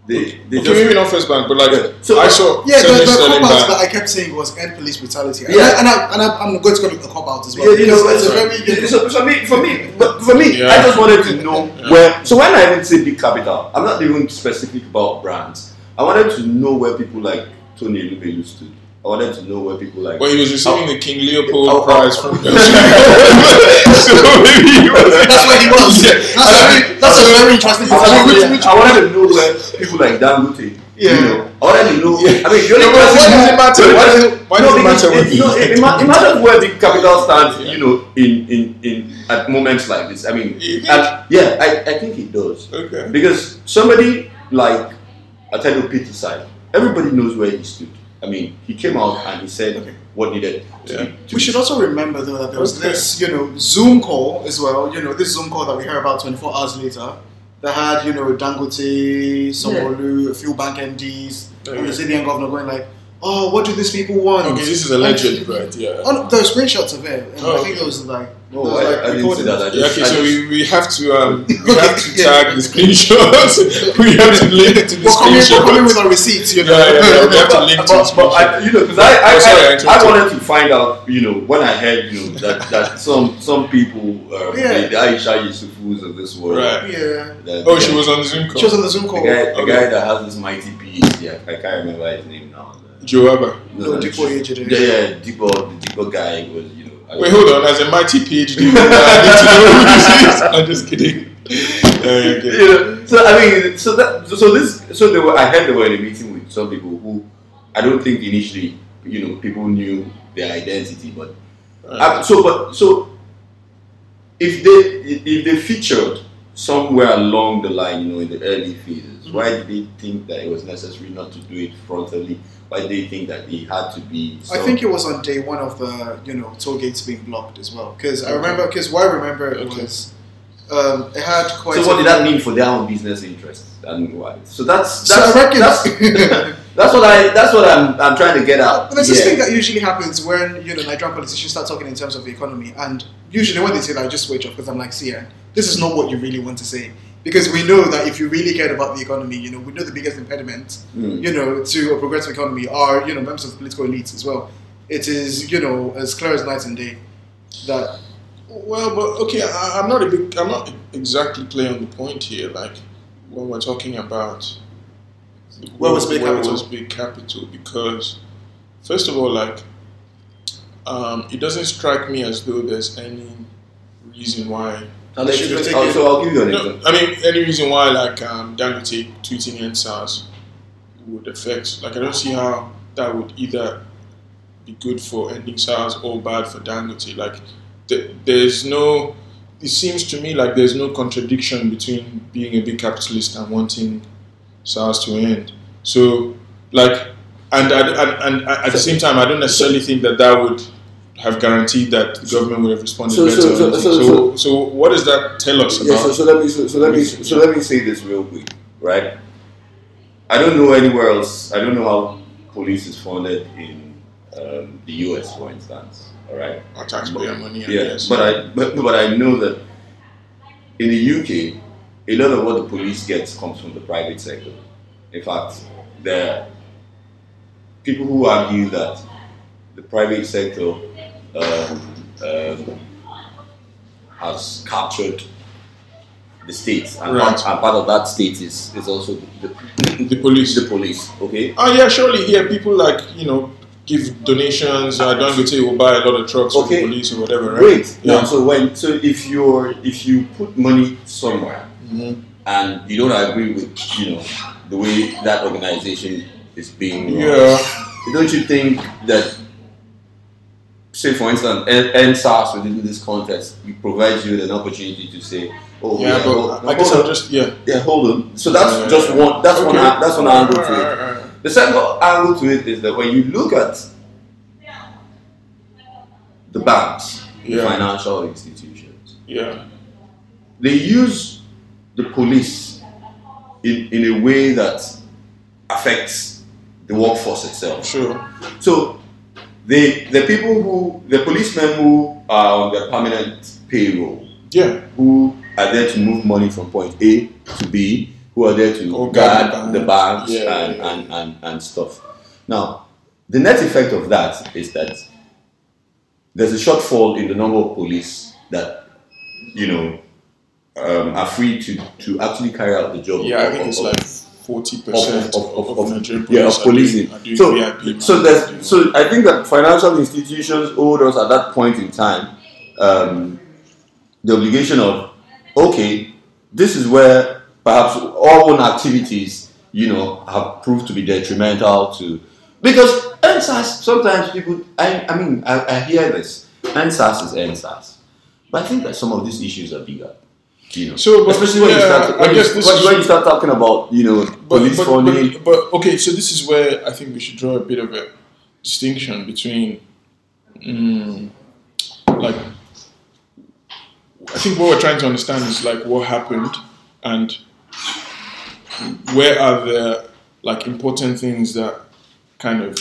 They, they Okay, just maybe not first bank, but like Yeah. So- I saw Yeah, the, Sterling the cop out that I kept saying was end police brutality. And Yeah. I, and, I, and I, I'm going to call it a cop out as well. Yeah, you know, because it's a very, you know, so for me, for me, but for me, Yeah. I just wanted to know Yeah. where. So when I even say big capital, I'm not even specific about brands. I wanted to know where people like Tony Elumelu stood. I wanted to know where people like. Well, he was receiving the King Leopold Oh, oh. Prize from so maybe he was. that's where he was. Yeah. That's, a very, that's a very interesting I position. wanted, Which, to, which, I wanted to know where people like Dangote. Yeah. You know, I wanted to know. Yeah. I mean, the only No, but person why does who- it matter? Why does person- it- why no, does it matter when it, you it, it matters where big capital stands. Yeah. You know, in in in at moments like this. I mean, You think? and- yeah, I, I think it does. Okay. Because somebody like Atedo Peterside, everybody knows where he stood. I mean, he came out and he said Okay. what needed to Yeah. be. To we be- should also remember though that there was Okay. this, you know, Zoom call as well. You know, this Zoom call that we heard about 24 hours later that had, you know, Dangote, Sanwo-Olu, a few bank MDs, and Okay. the CBN governor going like, "Oh, what do these people want?" Okay, this is a alleged, right? Yeah. Oh, no, there were screenshots of it. And Oh, I think okay. it was like, Was, I, like, I didn't see that. I Yeah, just, okay, I so just- we, we have to um we have to tag the screenshots. we have to link to the We're coming, we're coming with our receipts, you know. Yeah, yeah, yeah, we have to link to the but, but I, you know, because I, I, Oh, sorry, I I, wanted to find out, you know, when I heard, you know, that, that some some people, um, Yeah. the, the Aisha Yesufus of this world, Right. Yeah. the, Oh, the she was on the Zoom call. She was on the Zoom the call. guy, the guy that has this mighty PhD. I, I can't remember his name now. Joaba. No, Dipo Awojide. Yeah, yeah, Dipo, the Dipo guy was, you know. I- Wait, hold on. As a mighty PhD, I need to know who this is. I'm just kidding. Okay. you know, so I mean, so that, so this, so they were. I heard they were in a meeting with some people who, I don't think initially, you know, people knew their identity, but uh, so, but so, if they if they featured somewhere along the line, you know, in the early phases, why did they think that it was necessary not to do it frontally? Why did they think that it had to be? I think it was on day one of the you know toll gates being blocked as well. Because I remember, because what I remember it Okay. was, um, it had quite. So what did that mean for their own business interests and why? So that's So that's I reckon that's, that's what I that's what I'm I'm trying to get at. But there's this thing that usually happens when you know Nigerian politicians start talking in terms of the economy, and usually when they say that, I just switch off because I'm like, see, yeah, this is not what you really want to say. Because we know that if you really cared about the economy, you know, we know the biggest impediment, Mm. you know, to a progressive economy are you know members of political elites as well. It is you know as clear as night and day that Well, but okay, I, I'm not a big. I'm not exactly clear on the point here. Like when we're talking about Where was big capital? was big capital? Because first of all, like um, it doesn't strike me as though there's any reason why. I'll Should you- we oh, so I'll give you an No, example. I mean any reason why like um, Dangote tweeting EndSARS would affect. Like I don't see how that would either be good for ending SARS or bad for Dangote. Like th- there's no. It seems to me like there's no contradiction between being a big capitalist and wanting SARS to end. So like, and and, and, and at the same time, I don't necessarily think that that would have guaranteed that the government would have responded So- better. so- so- so- what does that tell us Yeah, about? so, so let me so, so let me so let me say this real quick, right? I don't know anywhere else. I don't know how police is funded in um, the U.S., for instance. All right. our taxpayer money, Yeah, guess. but I but, but I know that in the UK, a lot of what the police gets comes from the private sector. In fact, there are people who argue that the private sector Uh, uh, has captured the state, and, Right. part, and part of that state is, is also the, The police. the police. Okay, Oh yeah, surely here people like you know give donations. Uh, I don't go to will buy a lot of trucks for the police or whatever, right? Great. Yeah. Now, so when so if you're if you put money somewhere Mhm. and you don't agree with you know the way that organization is being run, Yeah. don't you think that say for instance EndSARS within this context it provides you with an opportunity to say oh Yeah, but hold, I guess on. just yeah. yeah hold on so that's Yeah, just yeah. one that's one Okay. an- that's one angle to it the second angle to it is that when you look at the banks, the financial institutions, Yeah. they use the police in, in a way that affects the workforce itself. Sure. So the the people who the policemen who are on their permanent payroll, Yeah. who are there to move money from point A to B, who are there to Or guard the the banks Yeah, and, yeah, And, and, and stuff. Now, the net effect of that is that there's a shortfall in the number of police that, you know, um, are free to, to actually carry out the job. Yeah, I think it's of- like forty percent of- of, of- of, Nigerian yeah, of are doing- policing. are doing So, VIP so there's so I think that financial institutions owed us at that point in time um, the obligation of okay, this is where perhaps our own activities, you know, have proved to be detrimental to because EndSARS sometimes people I, I mean I, I hear this EndSARS is EndSARS, but I think that some of these issues are bigger. You know, So, but- especially when you yeah, start I when, guess you, when, when you start talking about you know but, police but, funding. but, but okay, so this is where I think we should draw a bit of a distinction between, mm, like, I think what we're trying to understand is like what happened and where are the like important things that kind of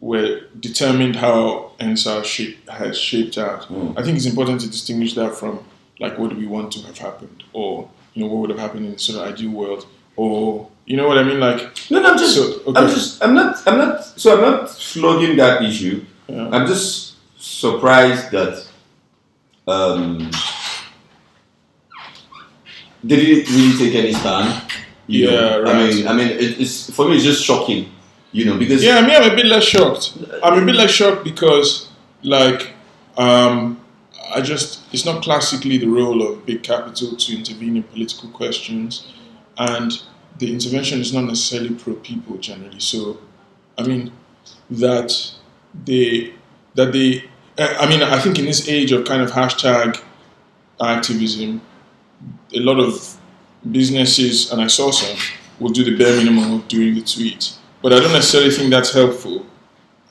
were determined how NSAR shape, has shaped out. I think it's important to distinguish that from like what do we want to have happened or you know what would have happened in the sort of ideal world or you know what I mean like No, no, I'm just, So, okay. I'm just, I'm not, I'm not. So I'm not flogging that issue. Yeah. I'm just surprised that um, they didn't really take any stand. you Yeah, know. I mean, I mean, it, it's for me, it's just shocking, you know, because Yeah, I mean, I'm a bit less shocked. I'm a bit less shocked because, like, um, I just, it's not classically the role of big capital to intervene in political questions, and the intervention is not necessarily pro people generally. So, I mean, that they, that they, I mean, I think in this age of kind of hashtag activism, a lot of businesses, and I saw some, will do the bare minimum of doing the tweet. But I don't necessarily think that's helpful.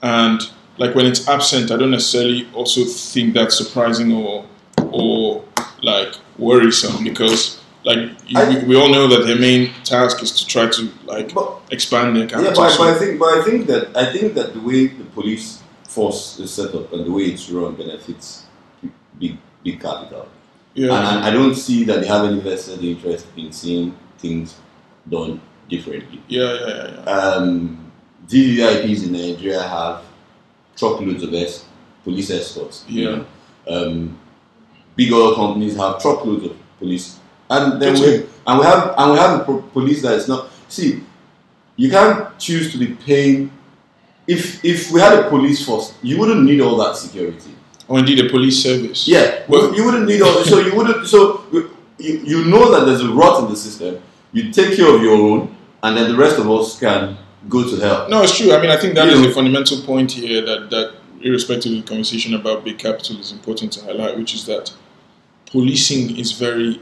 And like when it's absent, I don't necessarily also think that's surprising or or like worrisome because like you, I- we, we all know that their main task is to try to like But- expand their Yeah, but, but I think, but I think that I think that the way the police force is set up and the way it's run benefits big big capital. yeah. And, and I don't see that they have any vested interest in seeing things done differently. yeah, yeah, yeah, yeah. Um, DVIPs in Nigeria have truckloads of es- police escorts. you Yeah. know. Um, big oil companies have truckloads of police, and then we and we have and we have a pro- police that is not. See, you can't choose to be paying. If if we had a police force, you wouldn't need all that security. Or indeed a police service. Yeah, Well- you wouldn't need all. So you wouldn't. So you, you know that there's a rot in the system. You take care of your own, and then the rest of us can go to hell. No, it's true. I mean, I think that You is know. a fundamental point here that, that, irrespective of the conversation about big capital, is important to highlight, which is that policing is very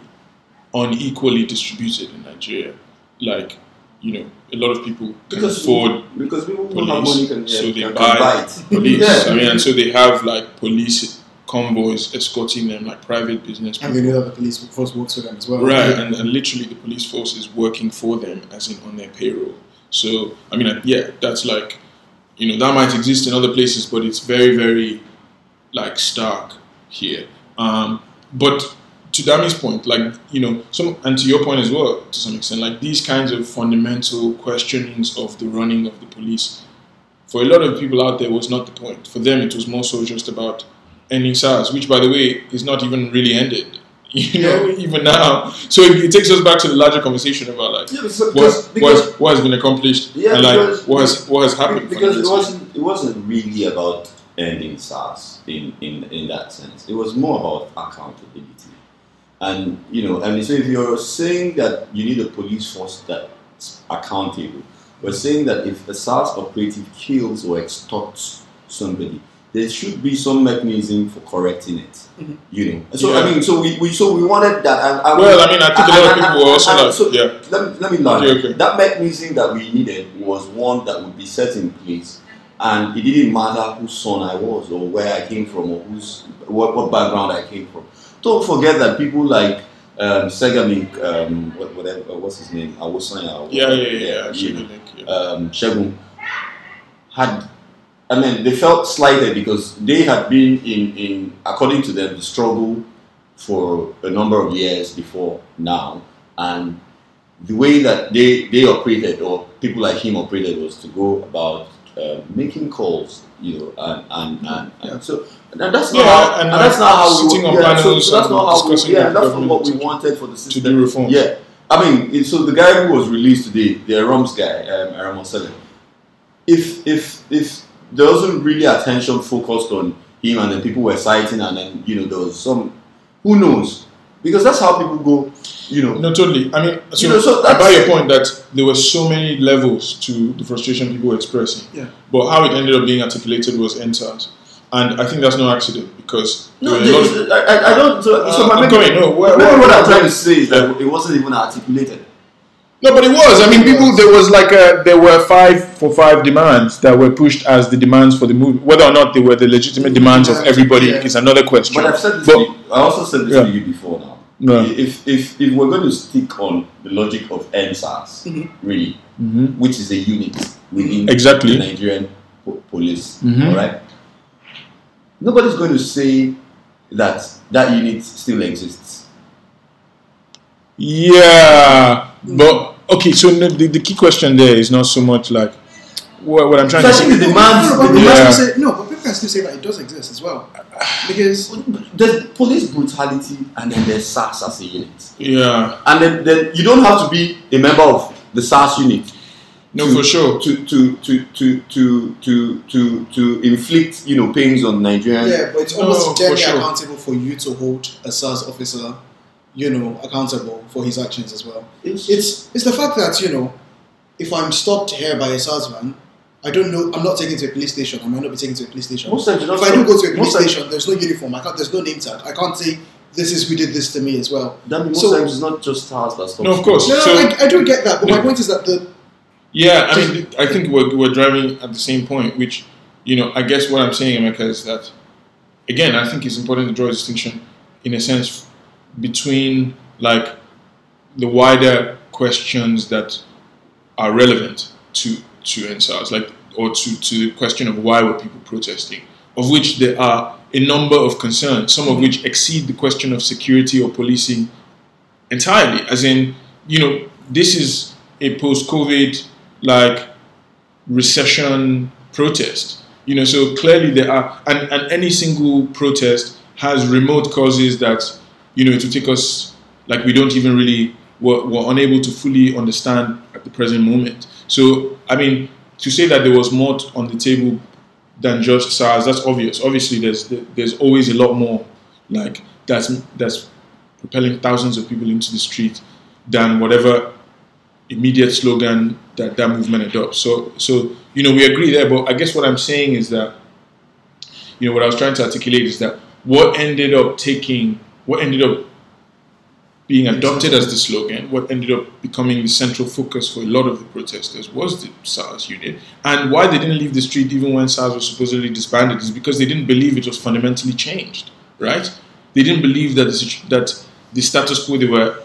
unequally distributed in Nigeria. Like, you know, a lot of people can afford because people who have money police, can, so yeah, they can, buy buy it. police. Yeah. I mean, and so they have like police convoys escorting them, like private business And people. they know that the police force works for them as well. Right, and, and literally the police force is working for them, as in on their payroll. So, I mean, yeah, that's like, you know, that might exist in other places, but it's very, very like stark here. Um, but to Dami's point, like you know, some and to your point as well, to some extent, like these kinds of fundamental questionings of the running of the police, for a lot of people out there, was not the point. For them, it was more so just about ending SARS, which, by the way, is not even really ended. You know, even now. So it, it takes us back to the larger conversation about like Yeah, because, what, because, what, what has been accomplished Yeah, and like because- what has what has happened. because it wasn't it wasn't really about ending SARS in, in, in that sense. It was more about accountability. And you know, and so if you're saying that you need a police force that's accountable, we're saying that if a SARS operative kills or extorts somebody, there should be some mechanism for correcting it. Mhm. You know. So Yeah. I mean, so we, we so we wanted that. And, and Well, I mean, I think a lot of people were also and- and like, so yeah. Let me, let me learn. Okay, okay. That mechanism that we needed was one that would be set in place, and it didn't matter whose son I was or where I came from or whose what, what background I came from. Don't forget that people like um, Segalink, um, what, whatever, uh, what's his name, Awosanya, Yeah, yeah, yeah. yeah, you absolutely. yeah. um, Shegun, had, I mean, they felt slighted because they had been in, in, according to them, the struggle for a number of years before now, and the way that they, they operated or people like him operated was to go about uh, making calls, you know, and and, and, and so and that's not Yeah, how, and that's not how we sitting on yeah, so, panels so that's and not how we, yeah, that's not what we to- wanted for the to do reform. Yeah, I mean, so the guy who was released today, the Arams guy, um, Aram if if if there wasn't really attention focused on him and then people were citing and then you know there was some who knows because that's how people go you know No, totally. I mean, so, You know, so I buy your point that there were so many levels to the frustration people were expressing. Yeah. But how it ended up being articulated was EndSARS. And I think that's no accident because no there were a lot of- there's- I, I- I don't so, so Uh, my I'm maybe, going, no, where- maybe where- what I'm trying to say is that it wasn't even articulated No, but it was. I mean, people. There was like a. There were five for five demands that were pushed as the demands for the movie. Whether or not they were the legitimate demands of everybody Yeah. is another question. but I've said this But- to you, I also said this Yeah. to you before now No. if, if if we're going to stick on the logic of NSAS Mhm. really Mhm. which is a unit within Exactly. the Nigerian po- police. Mhm. All right. Nobody's going to say that that unit still exists. Yeah, but okay. So no, the, the key question there is not so much like what, what I'm trying So I to think say. the demands, No, but the people Yeah. can say, no, but people can still say that it does exist as well. Because there's police brutality and then there's SARS as a unit. Yeah, And then, then you don't have to be a member of the SARS unit no, to- for sure. to to to to to to to, to inflict you know pains on Nigerian. yeah, but it's almost for generally sure. accountable for you to hold a SARS officer, you know, accountable for his actions as well. It's, It's it's the fact that you know, if I'm stopped here by a SARS van, I don't know. I'm not taken to a police station. I might not be taken to a police station. most times if I do go to a police station, there's no uniform. I can't. There's no name tag. I can't say this is who did this to me as well. that most So- times it's not just SARS that stops. No, of course. No, no, So- I, I do get that, but my point is that the Yeah, I mean, I think we're, we're driving at the same point, which, you know, I guess what I'm saying, Emeka, is that, again, I think it's important to draw a distinction, in a sense, between, like, the wider questions that are relevant to, to EndSARS, like, or to, to the question of why were people protesting, of which there are a number of concerns, some of which exceed the question of security or policing entirely. As in, you know, this is a post-COVID like recession protest. You know, so clearly there are, and, and any single protest has remote causes that, you know, to take us like we don't even really were, were unable to fully understand at the present moment. So, I mean, to say that there was more on the table than just SARS, that's obvious. Obviously, there's there's always a lot more like that's that's propelling thousands of people into the street than whatever immediate slogan that that movement adopts. So, so you know, we agree there. But I guess what I'm saying is that, you know, what I was trying to articulate is that what ended up taking, what ended up being adopted as the slogan, what ended up becoming the central focus for a lot of the protesters was the SARS unit. And why they didn't leave the street even when SARS was supposedly disbanded is because they didn't believe it was fundamentally changed, right? They didn't believe that the, that the status quo they were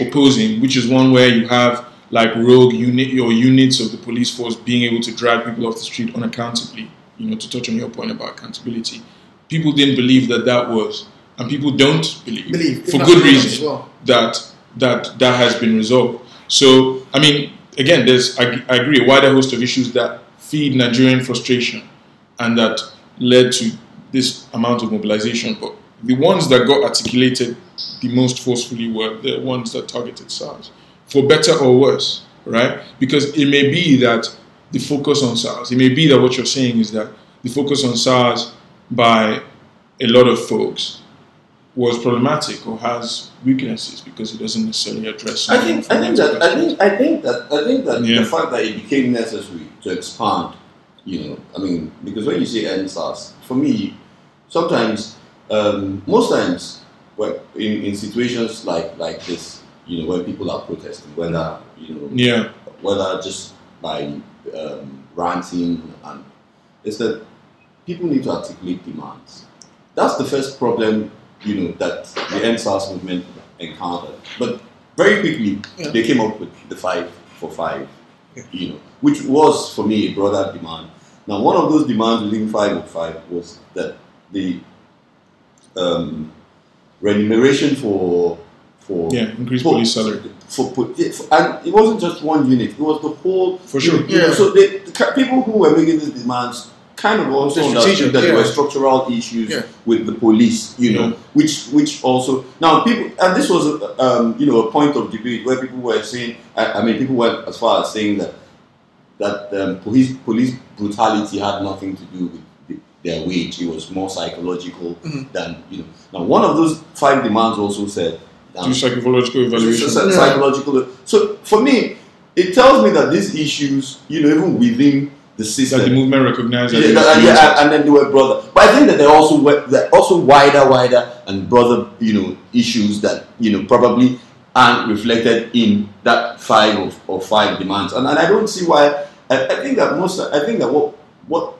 opposing, which is one where you have like rogue unit or units of the police force being able to drag people off the street unaccountably. You know, to touch on your point about accountability, people didn't believe that that was and people don't believe, Believe for good reason well. that that that has been resolved. So I mean, again, there's I, I agree a wider host of issues that feed Nigerian frustration and that led to this amount of mobilization. But the ones that got articulated the most forcefully were the ones that targeted SARS, for better or worse, right? Because it may be that the focus on SARS, it may be that what you're saying is that the focus on SARS by a lot of folks was problematic or has weaknesses because it doesn't necessarily address. I think I think that I think I think that I think that Yeah. the fact that it became necessary to expand, you know, I mean, because when you say EndSARS, for me, sometimes, um, most times, when in, in situations like like this, you know, when people are protesting, whether you know, Yeah, whether just by um, ranting and is that people need to articulate demands. That's the first problem, you know, that the EndSARS movement encountered. But very quickly, Yeah. they came up with the five for five, Yeah. you know, which was for me a broader demand. Now, one of those demands within five for five was that the um, remuneration for for yeah, increased for- police salary. for, for- and it wasn't just one unit; it was the whole. For sure. you know, Yeah. so they, the people who were making these demands kind of also They're strategic, that there yeah. were structural issues Yeah. with the police, you know, Yeah. which which also now people and this was um, you know a point of debate where people were saying, I, I mean, people went as far as saying that that um, police police brutality had nothing to do with the, their wage; it was more psychological Mhm. than you know. Now, one of those five demands also said. um, Do psychological evaluation. so- so- Yeah. psychological. So for me, it tells me that these issues, you know, even within the system, that the movement recognized. yeah, that- a- yeah, and, and then they were brother. But I think that they're also we- they're also wider, wider, and brother, you know, issues that you know probably aren't reflected in that five of, of five demands. And, and I don't see why. I, I think that most. I think that what what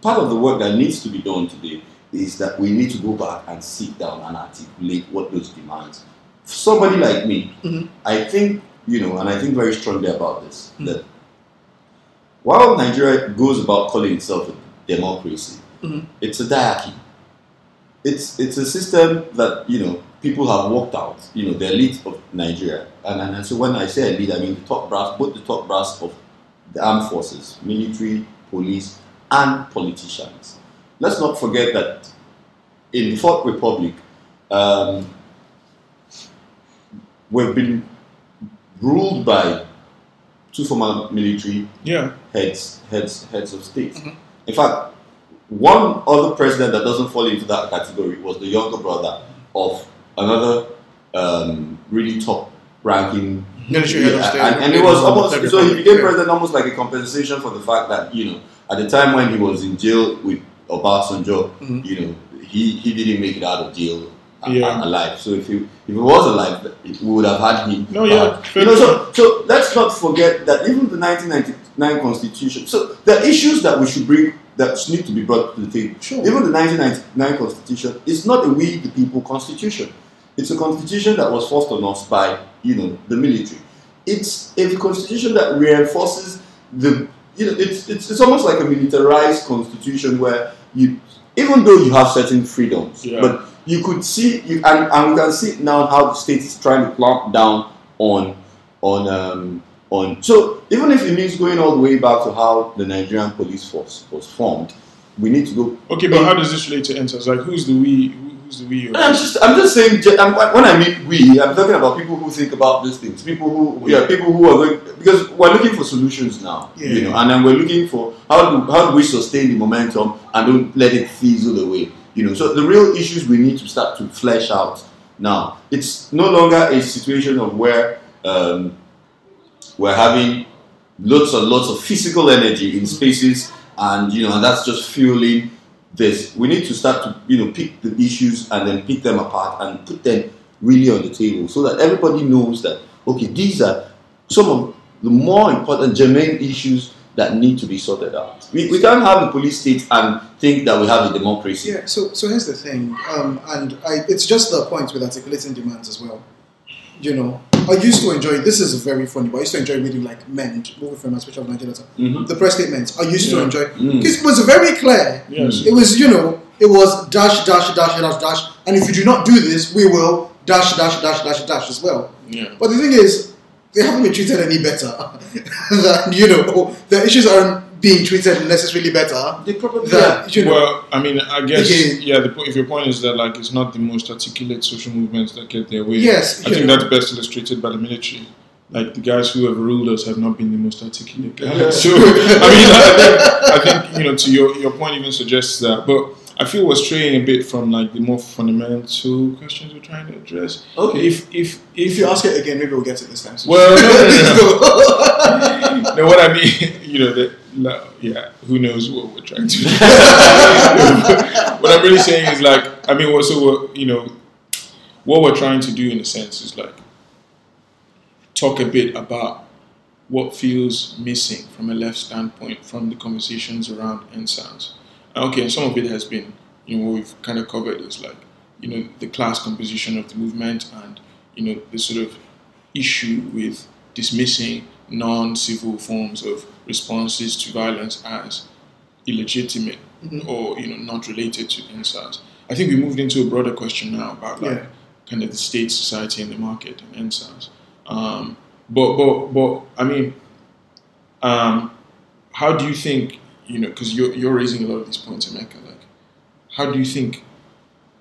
part of the work that needs to be done today is that we need to go back and sit down and articulate what those demands. Somebody like me, Mhm. I think you know, and I think very strongly about this that while Nigeria goes about calling itself a democracy, Mhm. it's a diarchy. It's it's a system that you know people have worked out. You know, the elite of Nigeria, and, and, and so when I say elite, I mean the top brass, both the top brass of the armed forces, military, police, and politicians. Let's not forget that in the Fourth Republic, um, we've been ruled by two former military yeah, heads heads heads of state. Mhm. In fact, one other president that doesn't fall into that category was the younger brother of another um, really top ranking Military head of state. and, and it was almost so he became yeah. president almost like a compensation for the fact that you know at the time when he was in jail with Obasanjo, Mhm. you know he, he didn't make it out of jail Yeah. alive. So if he if he was alive, we would have had him. No, yeah, You know, so so let's not forget that even the 1999 Constitution. So the issues that we should bring that need to be brought to the table. Sure. Even the 1999 Constitution is not a we the people constitution. It's a constitution that was forced on us by, you know, the military. It's a constitution that reinforces the, you know, it's, it's, it's almost like a militarized constitution where you, even though you have certain freedoms, Yeah. but you could see, you, and, and we can see now how the state is trying to clamp down on, on, um, on. So even if it means going all the way back to how the Nigerian police force was formed, we need to go Okay, but how does this relate to EndSARS? Like, who's the we? Who's the we? I'm just, I'm just saying. I'm, when I mean we, I'm talking about people who think about these things. People who, yeah, people who are going because we're looking for solutions now. Yeah. You know, and then we're looking for how do how do we sustain the momentum and don't let it fizzle away. You know, so the real issues we need to start to flesh out now. It's no longer a situation of where um, we're having lots and lots of physical energy in spaces, and you know, and that's just fueling this. We need to start to you know pick the issues and then pick them apart and put them really on the table so that everybody knows that okay, these are some of the more important germane issues that need to be sorted out. We, we can't have a police state and think that we have a democracy. Yeah, so so here's the thing, um, and I, it's just the point with articulating demands as well. You know, I used to enjoy. This is very funny, but I used to enjoy reading like Mend, movie from Special of Nigeria. Mhm. The press statements. I used to Yeah. enjoy Mm. it was very clear. Yes. It was you know it was dash dash dash dash dash and if you do not do this, we will dash, dash, dash, dash, dash as well. Yeah. But the thing is, they haven't been treated any better. than, you know, the issues aren't being treated necessarily better. They probably That, you know, Well, I mean, I guess Again- yeah. The, if your point is that like it's not the most articulate social movements that get their way, Yes, I think know. that's best illustrated by the military. Like the guys who have ruled us have not been the most articulate guys. Yeah. So I mean, I think, I think you know to your your point even suggests that, but. I feel we're straying a bit from like the more fundamental questions we're trying to address. Okay. If if if, if you ask it again, maybe we'll get it this time. So well, no, no, no, no. no, what I mean, you know, that no, yeah, who knows what we're trying to do. what I'm really saying is like, I mean, what so what you know, what we're trying to do in a sense is like talk a bit about what feels missing from a left standpoint from the conversations around EndSARS. Okay, and some of it has been, you know, what we've kind of covered is like, you know, the class composition of the movement and, you know, the sort of issue with dismissing non-civil forms of responses to violence as illegitimate or, you know, not related to EndSARS. I think we moved into a broader question now about like Yeah. kind of the state, society, and the market and EndSARS. Um, but, but, but, I mean, um, how do you think, you know, because you're, you're raising a lot of these points, in Emeka, like, how do you think,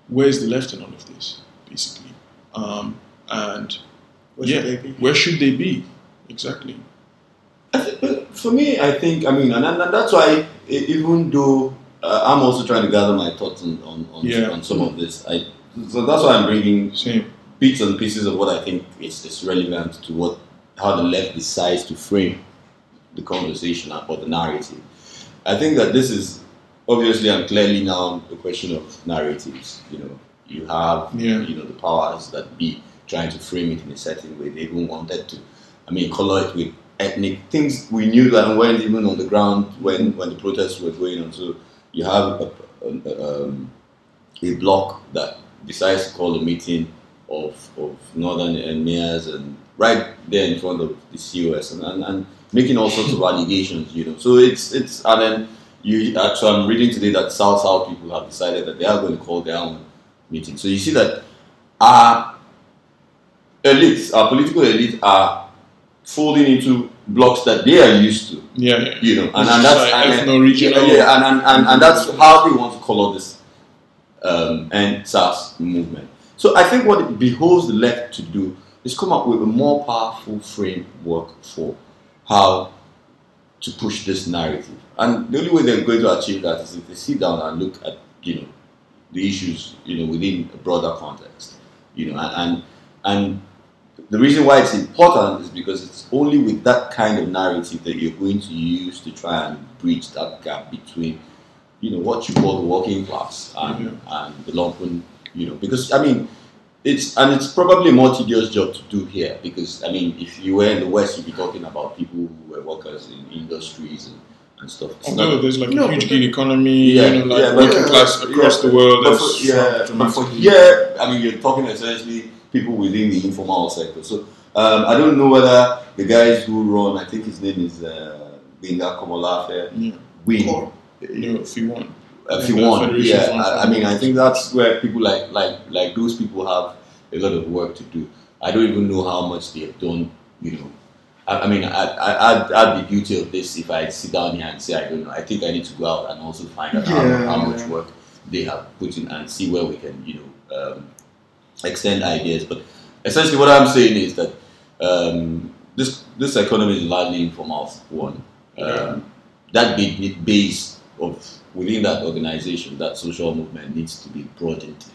where's the left in all of this, basically? Um, and Where yeah, should they be? where should they be? Exactly. Think, for me, I think, I mean, and, and that's why, even though uh, I'm also trying to gather my thoughts on, on, on, Yeah. on some of this, I, so that's why I'm bringing Same. bits and pieces of what I think is, is relevant to what how the left decides to frame the conversation or the narrative. I think that this is obviously and clearly now a question of narratives. You know, you have Yeah. you know the powers that be trying to frame it in a certain way. They even wanted to, I mean, color it with ethnic things we knew that weren't even on the ground when when the protests were going on. So you have a, a, um, a block that decides to call a meeting of, of northern mayors and right there in front of the COS and, and, and making all sorts of allegations, you know. So it's it's and then you actually I'm reading today that South South people have decided that they are going to call their own meeting. So you see that our elites, our political elites are folding into blocks that they are used to Yeah, yeah. you know, and, and that's like and yeah, yeah, and, and, and, and that's how they want to color this um, EndSARS movement. So I think what it behoves the left to do is come up with a more powerful framework for how to push this narrative. And the only way they're going to achieve that is if they sit down and look at you know the issues you know within a broader context. You know, and and the reason why it's important is because it's only with that kind of narrative that you're going to use to try and bridge that gap between, you know, what you call the working class and, and the lumpen, you know, because I mean, it's and it's probably a more tedious job to do here because I mean, if you were in the West, you'd be talking about people who were workers in industries and, and stuff. It's not- there's like No, a huge gig economy, Yeah, you know, like yeah, working class across yeah, the world. but for, yeah, for here, I mean, you're talking essentially people within the informal sector. So um, I don't know whether the guys who run, I think his name is uh, Binga Komolafe, Yeah. win. Or- You know, if you want. If you want, yeah. I, I mean, I think that's where people like like like those people have a lot of work to do. I don't even know how much they have done. You know, I, I mean, I, I, I'd, I'd be guilty of this if I sit down here and say I don't know. I think I need to go out and also find out Yeah. how, how much work they have put in and see where we can, you know, um, extend ideas. But essentially, what I'm saying is that um, this this economy is largely informal. One, um, that ba- base of within that organization, that social movement needs to be broadened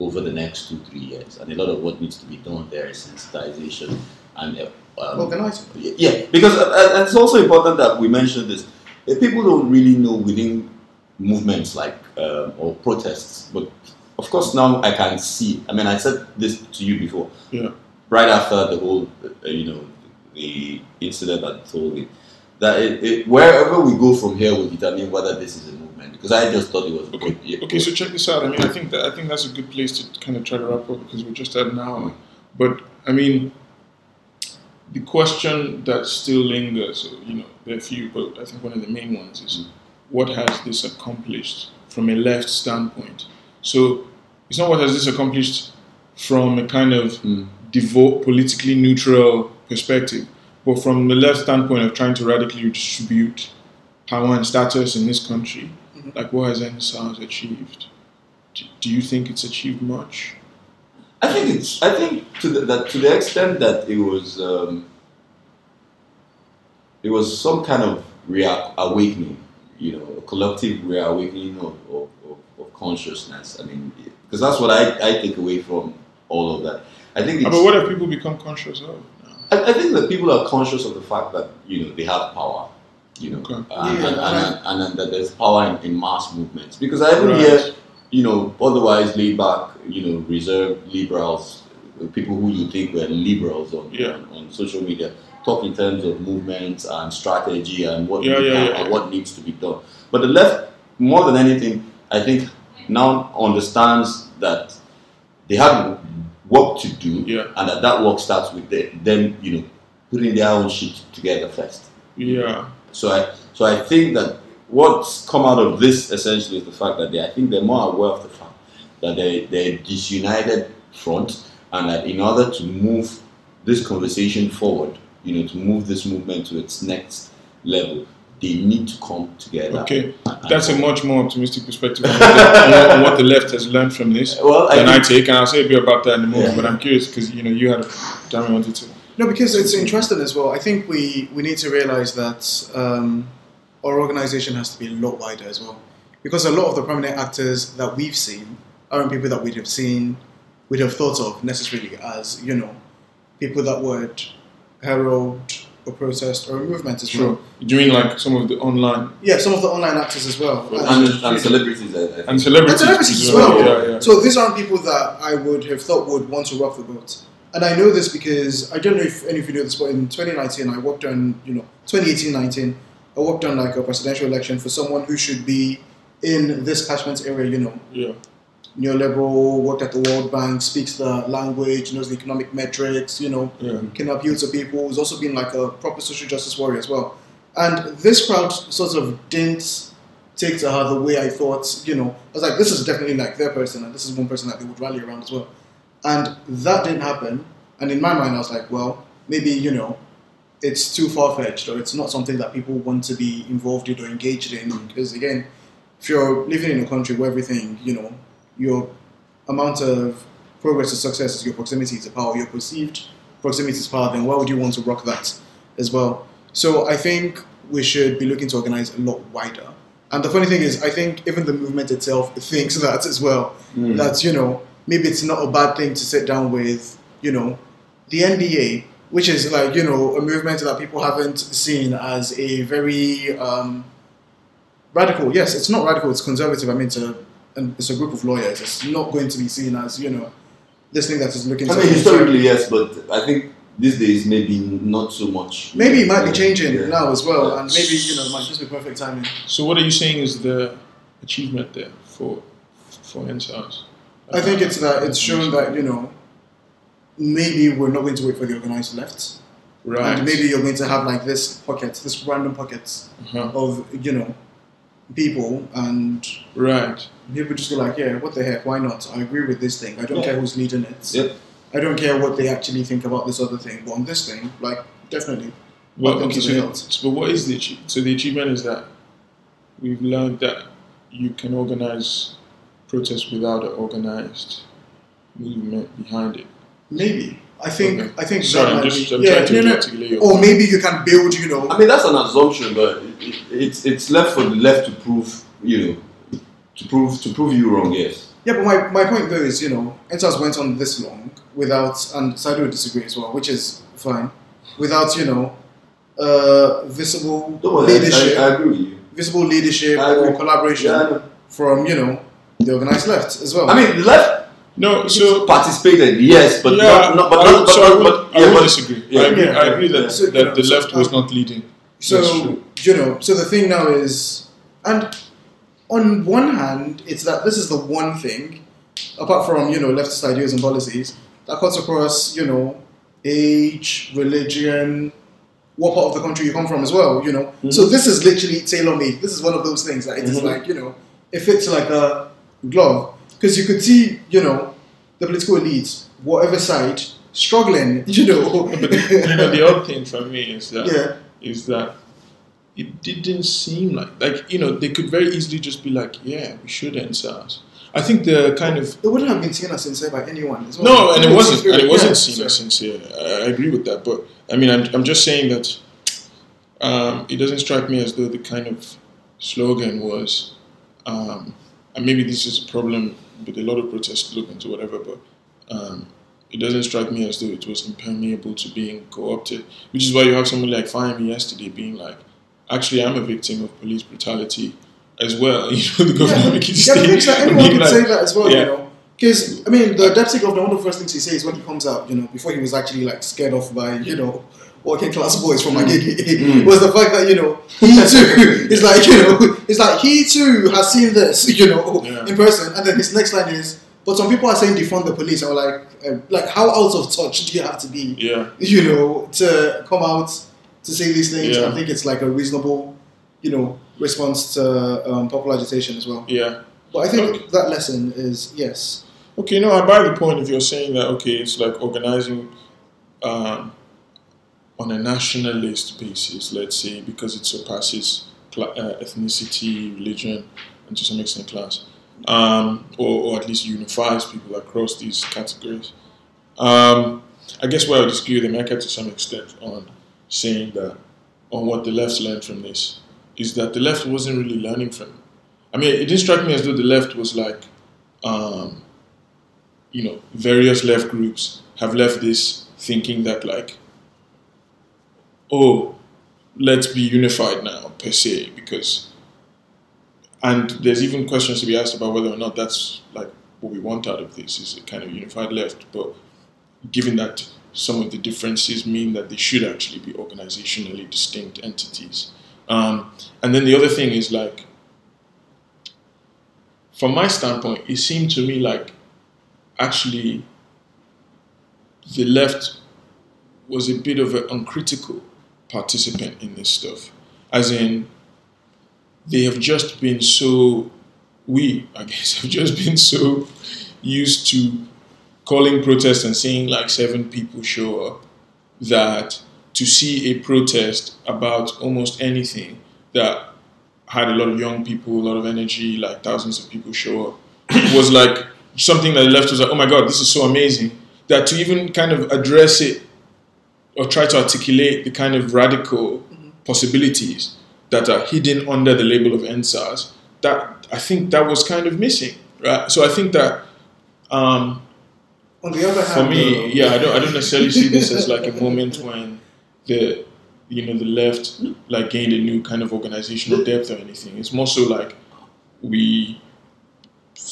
over the next two three years, and a lot of what needs to be done there is sensitization and. Uh, um, Organizing. yeah, because uh, uh, and it's also important that we mention this. Uh, People don't really know within movements like um, or protests, but of course now I can see. I mean, I said this to you before. Yeah. Right after the whole, uh, you know, the incident at Tollgate, that it, it, wherever we go from here will determine whether this is a movement. Because I just thought it was. Okay. yeah, Okay, so check this out. I mean, I think that I think that's a good place to kind of try to wrap up because we're just at an hour. But I mean, the question that still lingers, you know, there are a few, but I think one of the main ones is what has this accomplished from a left standpoint? So, it's not what has this accomplished from a kind of Mm. devote, politically neutral perspective, but from the left standpoint of trying to radically redistribute power and status in this country, like what has EndSARS achieved? Do, do you think it's achieved much? I think it's. I think to the, that to the extent that it was, um, it was some kind of reawakening, you know, a collective reawakening of, of, of, of consciousness. I mean, because that's what I, I take away from all of that. I think. It's, but what have people become conscious of? Now? I, I think that people are conscious of the fact that you know they have power, you know, Okay. and, Yeah, and, and and, and, and that there's power in, in mass movements. Because I even Right. hear, you know, otherwise laid back, you know, reserved liberals, uh, people who you think were liberals on, Yeah. on, on social media, talk in terms of movements and strategy and what Yeah, yeah, yeah, and what needs to be done. But the left, more than anything, I think now understands that they have work to do Yeah. and that that work starts with the, them, you know, putting their own shit together first. Yeah. So I, so I think that what's come out of this essentially is the fact that they, I think they're more aware of the fact that they, they're disunited front, and that in order to move this conversation forward, you know, to move this movement to its next level, they need to come together. Okay. And- and- That's a much more optimistic perspective on what, the, on what- the left has learned from this well. Than I think, take, and I'll say a bit about that in a moment. Yeah. But I'm curious because you know you had a damn wanted to. No, because it's interesting as well. I think we, we need to realize that um, our organization has to be a lot wider as well. Because a lot of the prominent actors that we've seen aren't people that we'd have seen, we'd have thought of necessarily as, you know, people that would herald a protest or a movement as well. Do you mean like some of the online Yeah, some of the online actors as well. and, and celebrities, I, I think. and celebrities? And celebrities as well? well. Yeah, yeah. So these aren't people that I would have thought would want to rock the boat. And I know this because I don't know if any of you know this, but in 2019 I worked on, you know, 2018-19, I worked on like a presidential election for someone who should be in this catchment area, you know, yeah. Neoliberal, worked at the World Bank, speaks the language, knows the economic metrics, you know, Yeah. can appeal to people. Who's also been like a proper social justice warrior as well. And this crowd sort of didn't take to her the way I thought. You know, I was like, this is definitely like their person, and this is one person that they would rally around as well. And that didn't happen. And in my mind, I was like, well, maybe you know, it's too far fetched, or it's not something that people want to be involved in or engaged in. Mm. Because again, if you're living in a country where everything, you know, your amount of progress or success is your proximity to power, your perceived proximity to power, then why would you want to rock that as well? So I think we should be looking to organize a lot wider. And the funny thing is, I think even the movement itself thinks that as well. Mm. That, you know, maybe it's not a bad thing to sit down with, you know, the NBA, which is like, you know, a movement that people haven't seen as a very um, radical. Yes, it's not radical, it's conservative. I mean, a, and it's a group of lawyers. It's not going to be seen as, you know, this thing that is looking I mean, historically, yes, but I think these days maybe not so much. Maybe it might be changing Yeah. now as well, Yeah. and maybe, you know, it might just be perfect timing. So what are you saying is the achievement there for for EndSARS? I think it's that it's shown that, you know, maybe we're not going to wait for the organized left. right. And maybe you're going to have like this pocket, this random pockets uh-huh. of, you know, people and right. People just go like, yeah, what the heck, why not? I agree with this thing. I don't Yeah. care who's leading it. Yep. I don't care what they actually think about this other thing. But on this thing, like, definitely. Well, okay, to the so, hilt. but what is the achievement? So the achievement is that we've learned that you can organize protests without an organized movement behind it. Maybe. I think, Okay. I think Sorry, that I'm just I'm yeah, trying to no, no. articulate uh, your Or maybe you can build, you know, I mean, that's an assumption, but it, it, it's it's left for the left to prove, you know, to prove to prove you wrong. Yes. Yeah, but my, my point though is, you know, EndSARS went on this long without, and Saido would disagree as well, which is fine, without, you know, uh, visible Don't worry, I, leadership, I, I agree with you. visible leadership I or collaboration Yeah, I know. from, you know, the organized left as well. I mean, the left No, so participated, yes, but yeah, not, not but I, not, but, so I would, but, I would but disagree. yeah. I agree. Yeah. I agree that, So, you that know, the so, left was um, not leading. So, you know, so the thing now is, and on one hand, it's that this is the one thing, apart from, you know, leftist ideas and policies, that cuts across, you know, age, religion, what part of the country you come from as well, you know. So this is literally tailor made. This is one of those things that it is Mhm. like, you know, it fits like a glove. because you could see, you know, the political elites, whatever side, struggling, you know. But you know, the odd thing for me is that yeah, is that it didn't seem like like you know they could very easily just be like, yeah, we should end SARS. I think the kind of it wouldn't have been seen as sincere by anyone. Well. no, and it wasn't, and it wasn't Yeah, seen so- as sincere. I, I agree with that, but I mean, I'm, I'm just saying that um, it doesn't strike me as though the kind of slogan was, um, and maybe this is a problem with a lot of protest slogans or whatever, but um, it doesn't strike me as though it was impermeable to being co-opted, which is why you have someone like Femi yesterday being like, actually, I'm a victim of police brutality as well. You know, the governor Yeah, making yeah, the thing is that statement, anyone being could like- say that as well, Yeah. you know. Because I mean, the deputy governor, one of the first things he says when he comes out, you know, before he was actually like scared off by you know working class boys from Agege, Mm. was the fact that you know he too is like you know it's like he too has seen this, you know, Yeah. in person, and then his next line is, but some people are saying defund the police, we're like, uh, like how out of touch do you have to be, Yeah. you know, to come out to say these things? Yeah. I think it's like a reasonable, you know, response to um, popular agitation as well. Yeah. But I think Okay. that lesson is yes. Okay, no, I buy the point if you're saying that, okay, it's like organizing um, on a nationalist basis, let's say, because it surpasses cla uh, ethnicity, religion, and to some extent class, um, or, or at least unifies people across these categories. Um, I guess where I would disagree with Emeka to some extent on saying that, on what the left learned from this, is that the left wasn't really learning from it. I mean, it didn't strike me as though the left was like, um, you know, various left groups have left this thinking that like, oh, let's be unified now per se because, and there's even questions to be asked about whether or not that's like what we want out of this is a kind of unified left. But given that some of the differences mean that they should actually be organizationally distinct entities, um, and then the other thing is like from my standpoint, it seemed to me like actually the left was a bit of an uncritical participant in this stuff. As in, they have just been so, we, I guess, have just been so used to calling protests and seeing like seven people show up that to see a protest about almost anything that had a lot of young people, a lot of energy, like thousands of people show up, was like something that left was like, oh my god, this is so amazing. That to even kind of address it or try to articulate the kind of radical possibilities that are hidden under the label of EndSARS, that I think that was kind of missing. Right? So I think that um, On the other hand, for me, though- yeah, I don't, I don't necessarily see this as like a moment when the, you know, the left like gained a new kind of organizational depth or anything. It's more so like we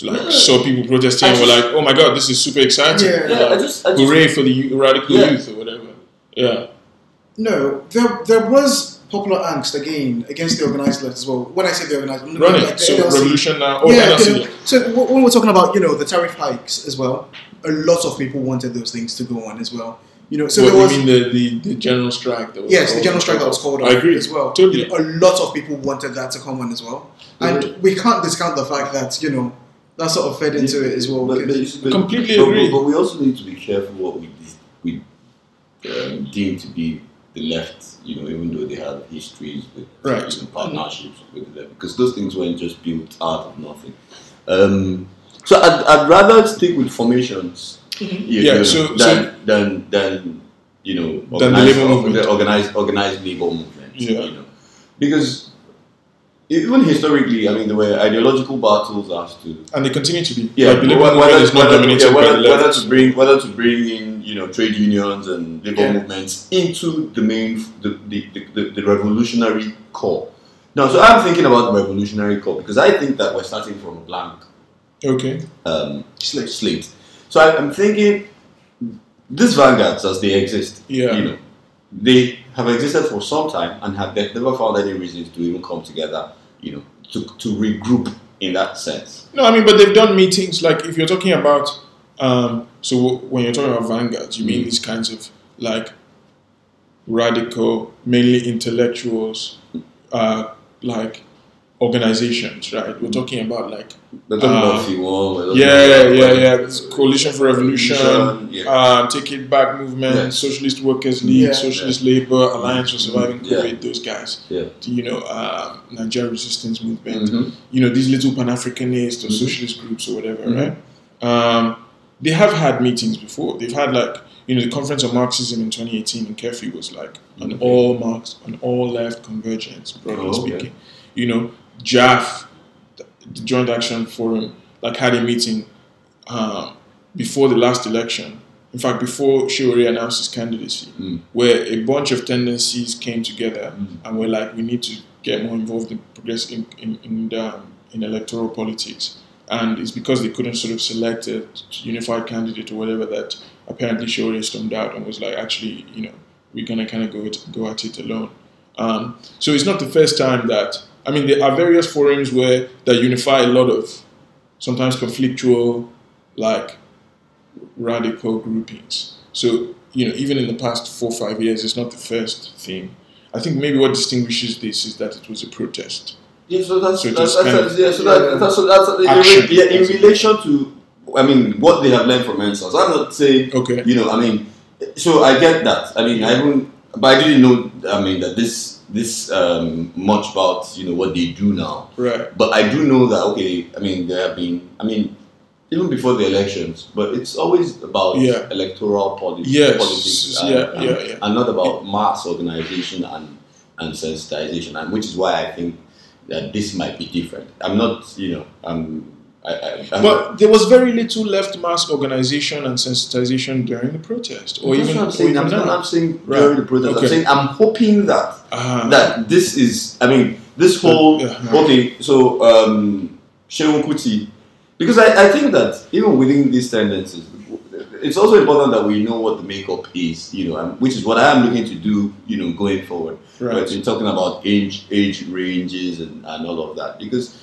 like saw people protesting and we're like, oh my god, this is super exciting! Yeah. Yeah, I just, I just hooray for the radical Yeah. youth or whatever. Yeah, No, there there was popular angst again against the organized left as well. When I say the organized, I'm like it. the So NLC. revolution now. Oh, yeah, NLC, you know, so w- when we're talking about you know the tariff hikes as well, a lot of people wanted those things to go on as well. You know, so what, there was you mean the, the, the general strike? That was yes, the general strike that was called I agree. as well. Totally. You know, a lot of people wanted that to come on as well, and we can't discount the fact that you know that sort of fed into it as well. But, but, but, Completely but, agree. But, we also need to be careful what we we um, deem to be the left. You know, even though they have histories with Right. you know, partnerships with the left, because those things weren't just built out of nothing. Um, so I'd, I'd rather stick with formations. Mm-hmm. you Yeah, know, so- than, than than you know Than the organized, labor movement. the organized organized labor movement. Yeah. You know, because even historically, I mean, there were ideological battles as to and they continue to be. yeah, like, the labor whether, not whether, dominated yeah, whether, the whether to bring whether to bring in you know trade unions and labor Yeah. movements into the main the, the, the, the, the revolutionary core. Now, so I'm thinking about the revolutionary core because I think that we're starting from a blank Okay. um, slate. slate. So I, I'm thinking these vanguards as they exist, Yeah. you know, they have existed for some time and have they've never found any reasons to even come together, you know, to, to regroup in that sense. No, I mean, but they've done meetings. Like, if you're talking about, um, so when you're talking about vanguards, you mean Mm. these kinds of like radical, mainly intellectuals, uh, like organizations, right? We're talking about like We're talking Uh, about FIWA. we're yeah, about- yeah, yeah. It's Coalition for Revolution, Yeah. um, Take It Back Movement, Yeah. Socialist Workers League, Yeah. Socialist Labor Alliance for Surviving Yeah. COVID. Those guys, Yeah. you know, um, Nigeria Resistance Movement. Mhm. You know, these little Pan Africanist or Mhm. socialist groups or whatever, Mhm. right? Um, they have had meetings before. They've had like you know the conference of Marxism in 2018 in Keffi was like an all Marx, an all left convergence, broadly Oh, okay. speaking. You know, JAF, the Joint Action Forum, like had a meeting um, before the last election. In fact, before Sowore announced his candidacy, Mm. where a bunch of tendencies came together Mm. and were like, we need to get more involved in progress in in in, the, in electoral politics. And it's because they couldn't sort of select a unified candidate or whatever that apparently Sowore stormed out and was like, actually, you know, we're gonna kind of go it, go at it alone. Um, so it's not the first time that I mean there are various forums where that unify a lot of sometimes conflictual like radical groupings. So you know even in the past four five years, it's not the first thing. I think maybe what distinguishes this is that it was a protest. Yeah, so that's So that's, that's, yeah, so that, um, that's, so that's in, Action. re- yeah, in relation to I mean what they have learned from EndSARS. I'm not saying Okay. you know I mean so I get that. I mean I even but I didn't know I mean that this this um, much about you know what they do now. Right. But I do know that okay. I mean there have been I mean even before the elections, but it's always about Yeah. electoral politics, Yes. politics and, Yeah, and, yeah, yeah. and not about mass organization and and sensitization, and which is why I think that this might be different. I'm not, you know, I'm. I, I, I'm But there was very little left mass organization and sensitization during the protest, or even, I'm or saying. even I'm, now. not, I'm saying Right. during the protest. Okay. I'm saying I'm hoping that Ah, that this is. I mean, this whole Yeah. okay. So um, Shegun Kuti, because I, I think that even within these tendencies, it's also important that we know what the makeup is. You know, and which is what I am looking to do. You know, going forward. right. Right. You're talking about age age ranges and, and all of that because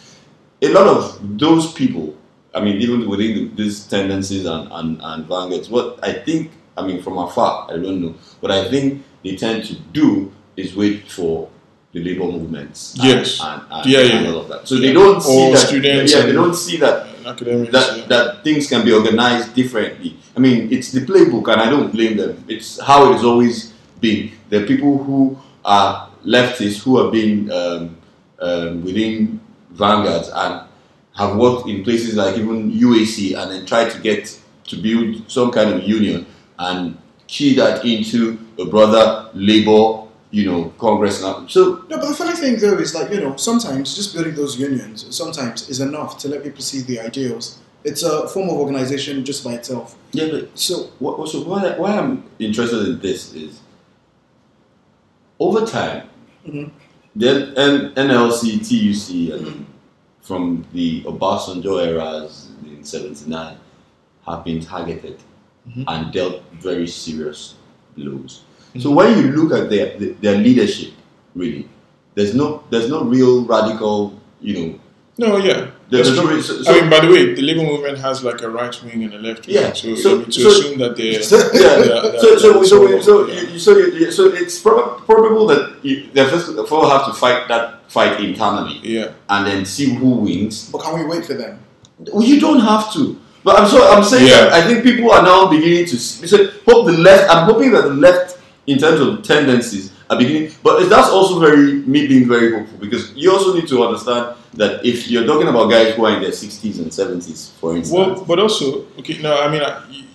a lot of those people, I mean, even within the, these tendencies and, and, and vanguards, what I think, I mean, from afar, I don't know, but I think they tend to do is wait for the labor movements. and- Yes. And, and, Yeah, yeah. all of that. So they don't see Or that. students yeah, they don't see that academics. that, yeah. that things can be organized differently. I mean, it's the playbook, and I don't blame them. It's how it's always been. The people who are leftists who have been um, um, within vanguards and have worked in places like even UAC and then tried to get to build some kind of union and key that into a brother labor, you know, Congress now. So No, but the funny thing though is like you know sometimes just building those unions sometimes is enough to let people see the ideals. It's a form of organization just by itself. yeah, but So What, so why, why I'm interested in this is over time, Mhm. the N- NLC, TUC, and Mhm. from the Obasanjo eras in '79 have been targeted Mhm. and dealt very serious blows. So when you look at their their leadership, really, there's no there's no real radical, you know. no, yeah. There's That's no, true. so, so, I mean, by the way, the labor movement has like a right wing and a left wing. Yeah, So, so- I mean, to so- assume that they're yeah. Yeah, so, so, yeah, so, yeah. so, you, so, you, so it's prob- probable that you, they first of all have to fight that fight internally yeah, and then see who wins. but can we wait for them? Well, you don't have to. But I'm so I'm saying Yeah. that I think people are now beginning to see, so hope the left. I'm hoping that the left, in terms of tendencies, are beginning. But that's also very me being very hopeful because you also need to understand that if you're talking about guys who are in their 60s and 70s, for instance, Well, but also, okay, no, I mean,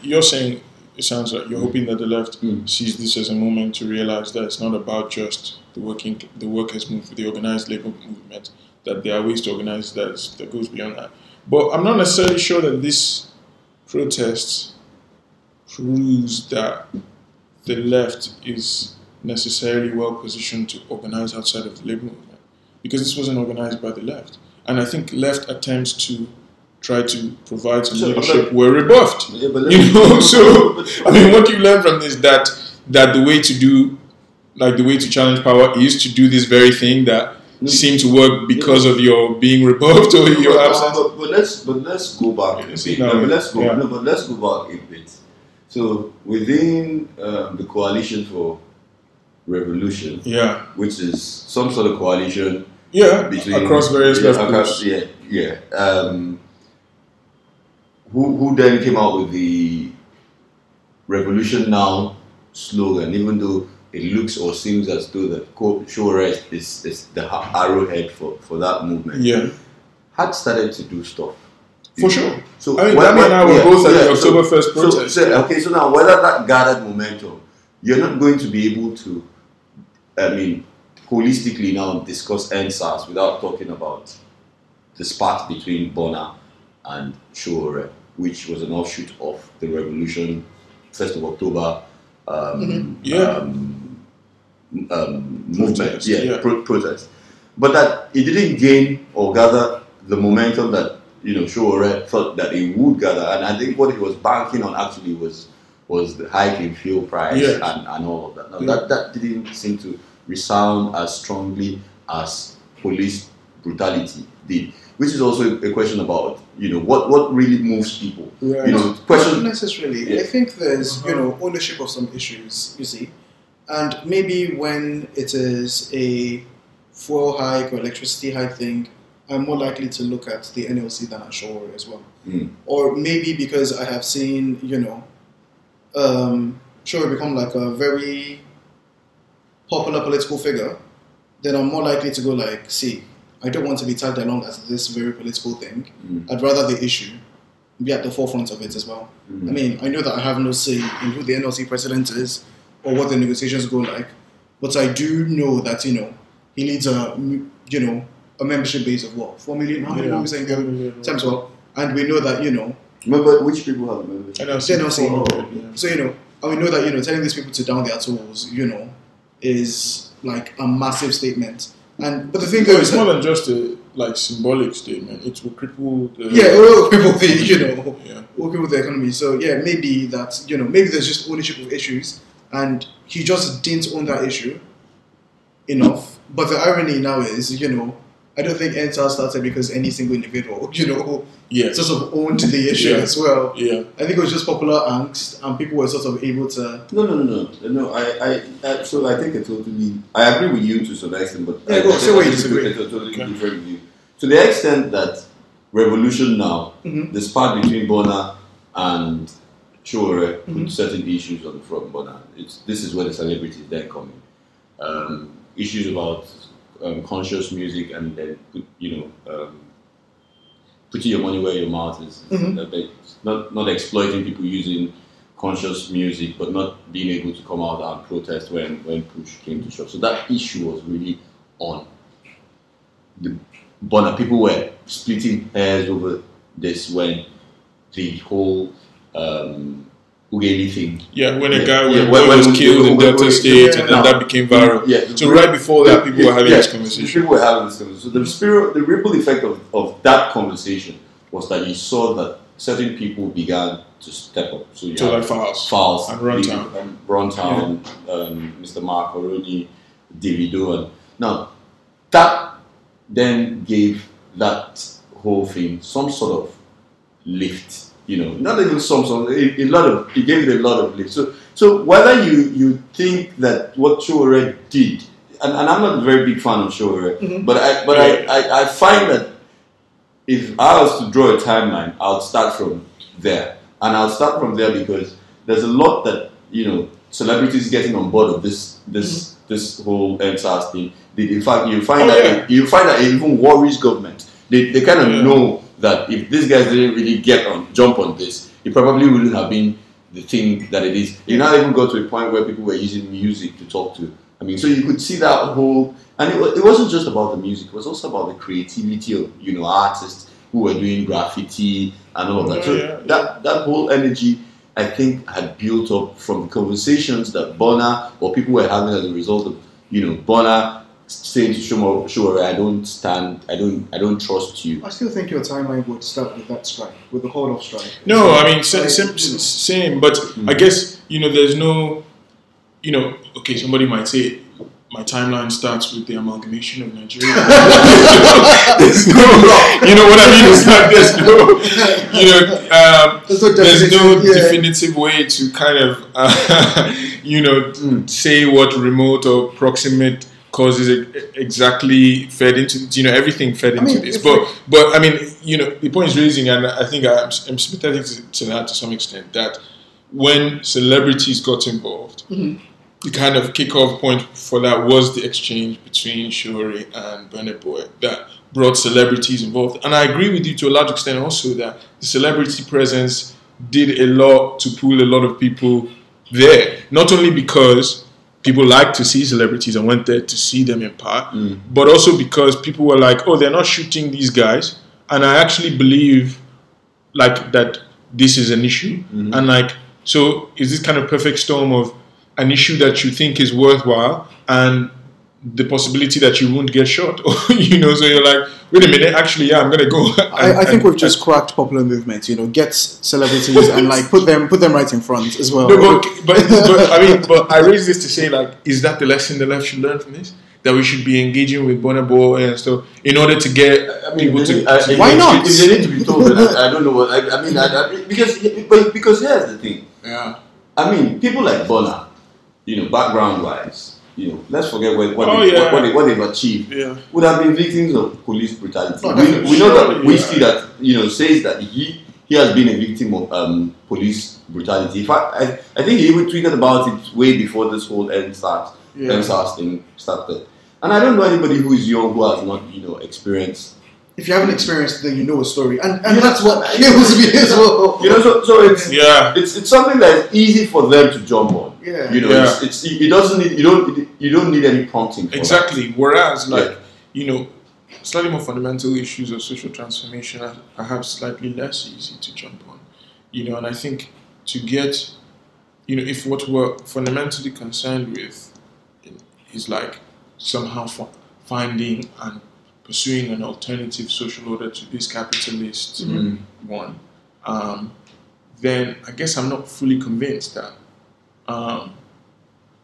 you're saying it sounds like you're hoping that the left Mm. sees this as a moment to realize that it's not about just the working, the workers' movement, the organized labor movement. That there are ways to organize that that goes beyond that. But I'm not necessarily sure that this protest proves that the left is necessarily well positioned to organize outside of the labor movement because this wasn't organized by the left. And I think left attempts to try to provide some So, leadership but- were rebuffed. Yeah, You know, so I mean, what you learn from this that that the way to do, like the way to challenge power, is to do this very thing that No. seemed to work because of your being rebuffed or your but, absence. but, but let's but let's go back a bit. No, No, but let's go. yeah. No, but let's go back a bit. So within um, the coalition for revolution, Yeah, which is some sort of coalition Yeah, between across various yeah, across- groups. yeah, yeah. Um, who who then came out with the revolution now slogan, even though it looks or seems as though the quote show rest is, is the arrowhead for, for that movement. Yeah, Had started to do stuff. For sure. So I mean, when- Dami and I were yeah, both at the October so- 1st so- protest. so- okay, so now whether that gathered momentum, you're not going to be able to, I mean, holistically now discuss EndSARS without talking about the spat between Burna and Sowore, which was an offshoot of the revolution, 1st of October. Um, Yeah. um, um, movement, yeah, yeah. Pro- protest, but that it didn't gain or gather the momentum that you know Sowore thought that it would gather, and I think what he was banking on actually was was the hike in fuel price Yes. and, and all of that. Now Yeah. that that didn't seem to resound as strongly as police brutality did, which is also a question about you know what what really moves people. Right. You know, Not question. necessarily. Yeah. I think there's, you uh-huh. know, ownership of some issues, you see. And maybe when it is a fuel hike or electricity hike thing, I'm more likely to look at the NLC than at Sowore as well. Mm. Or maybe because I have seen, you know, um, Sowore become like a very popular political figure, then I'm more likely to go like, see, I don't want to be tagged along as this very political thing. Mm. I'd rather the issue be at the forefront of it as well. Mm. I mean, I know that I have no say in who the NLC president is or what the negotiations go like, but I do know that you know he leads a you know a membership base of what four million. How many Yeah. were we saying the times? Well, and we know that you know Remember which people have a membership? NLC. NLC. Oh, yeah. So you know, and we know that you know telling these people to down their tools, you know, is like a massive statement. And but the thing No, though it's is more than just a like symbolic statement. It will cripple the yeah, it will cripple the you know yeah. will cripple the economy. So yeah, maybe that you know maybe there's just ownership of issues, and he just didn't own that issue enough. But the irony now is, you know, I don't think EndSARS started because any single individual, you know, Yeah. sort of owned the issue Yeah. as well. Yeah. I think it was just popular angst, and people were sort of able to. No, no, no, no, no. I, I, I, so I think I totally, I agree with you to some extent, but Yeah, I, go, I say think where you disagree. take a totally Okay. different view. To the extent that revolution now, Mhm. the spark between Burna and Sowore put Mhm. certain issues on the front burner. It's this is where the celebrities then come in. Um, issues about um, conscious music and then put, you know um, putting your money where your mouth is. Mhm. Not not exploiting people using conscious music, but not being able to come out and protest when when push came to shove. So that issue was really on the Bonner. People were splitting hairs over this when the whole um, Ughelli thing. Yeah, when a Yeah, guy yeah, when, when- was when- killed in Delta State, yeah. and then that became viral. Yeah, So right before that, people were having yeah, this conversation. People were having this conversation. So the spirit, the ripple effect of, of that conversation was that you saw that certain people began to step up. So you So like Falz. Falz, And Runtown. um, Runtown, um, Mr. Macaroni, Davido, and now that then gave that whole thing some sort of lift. You know, not even some sort, a, a lot of it gave it a lot of lift. So, so whether you you think that what Sowore did, and, and I'm not a very big fan of Sowore, Mhm. but I but I, I, I find that if I was to draw a timeline, I'll start from there, and I'll start from there because there's a lot that you know celebrities getting on board of this this this whole EndSARS thing. In fact, you find Oh, that yeah. it, you find that it even worries government. They, they kind of Yeah. know that if these guys didn't really get on jump on this, it probably wouldn't have been the thing that it is. It now even got to a point where people were using music to talk to. I mean, so you could see that whole, and it, it wasn't just about the music; it was also about the creativity of you know artists who were doing graffiti and all of that. Yeah, so yeah, that that whole energy, I think, had built up from the conversations that Burna or people were having as a result of you know Burna saying to Shumo, Shumo, I don't stand, I don't, I don't trust you. I still think your timeline would start with that strike, with the call off strike. No, I mean same, Like, same, you know. same. But I guess you know, there's no, you know, okay. Somebody might say my timeline starts with the amalgamation of Nigeria. there's no, you know what I mean? It's like there's no, you know, um, There's no there's no yeah. definitive way to kind of, uh, you know, say what remote or proximate causes exactly fed into you know everything fed into mean, this. But but I mean you know the point is raising, and I think I'm, I'm sympathetic to, to that to some extent that when celebrities got involved, Mm-hmm. the kind of kickoff point for that was the exchange between Sowore and Burna Boy that brought celebrities involved. And I agree with you to a large extent also that the celebrity presence did a lot to pull a lot of people there. Not only because people like to see celebrities and went there to see them in part, mm. but also because people were like, oh, they're not shooting these guys. And I actually believe like that this is an issue mm-hmm. and like so is this kind of perfect storm of an issue that you think is worthwhile and the possibility that you won't get shot you know so you're like wait a minute actually yeah i'm gonna go I, I think and- we've just cracked popular movement. You know, get celebrities and like put them put them right in front as well. no, but, but, but i mean but i raise this to say like is that the lesson the left should learn from this that we should be engaging with Burna Boy and stuff in order to get I mean, people they to need- I- Why not? If they need to be told, I, I don't know what. I, I mean, I, I, because but because here's the thing. yeah I mean, people like Burna, you know, background wise, you know, let's forget what what, Oh, they, yeah. what, what, they, what they've achieved. yeah Would have been victims of police brutality. Oh, we, definitely. we know that Surely, Wizkid that you know says that he he has been a victim of um, police brutality. In fact, I, I think he even tweeted about it way before this whole EndSARS Yeah. EndSARS thing started. And I don't know anybody who is young who has not you know experienced if you haven't experienced it, then you know a story, and and Yeah. that's what kills me as well. You know, so, so it's yeah it's it's something that is easy for them to jump on. Yeah. You know, Yeah. it's, it's it doesn't need you don't you don't need any prompting. For that. Exactly. Whereas, like, Yeah. you know, slightly more fundamental issues of social transformation are perhaps slightly less easy to jump on. You know, and I think to get, you know, if what we're fundamentally concerned with is like somehow finding and pursuing an alternative social order to this capitalist Mm. one, um, then I guess I'm not fully convinced that um,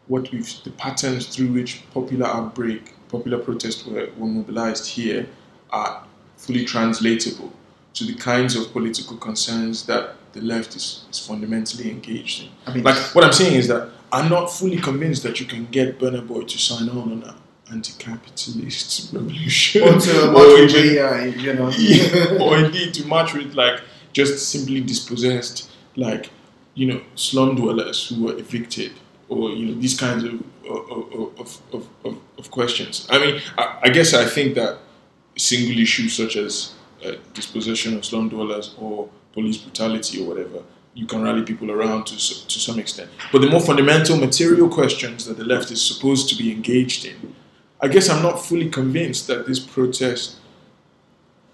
what we've the patterns through which popular outbreak, popular protests were, were mobilized here are fully translatable to the kinds of political concerns that the left is, is fundamentally engaged in. I mean, Like what I'm saying is that I'm not fully convinced that you can get Burna Boy to sign on on an anti-capitalist revolution, or to with AI, you know. yeah, or indeed to match with like just simply dispossessed, like you know, slum dwellers who were evicted, or you know, these kinds of of, of, of, of, of questions. I mean, I, I guess I think that single issues such as uh, dispossession of slum dwellers or police brutality or whatever, you can rally people around to to some extent. But the more fundamental material questions that the left is supposed to be engaged in, I guess I'm not fully convinced that this protest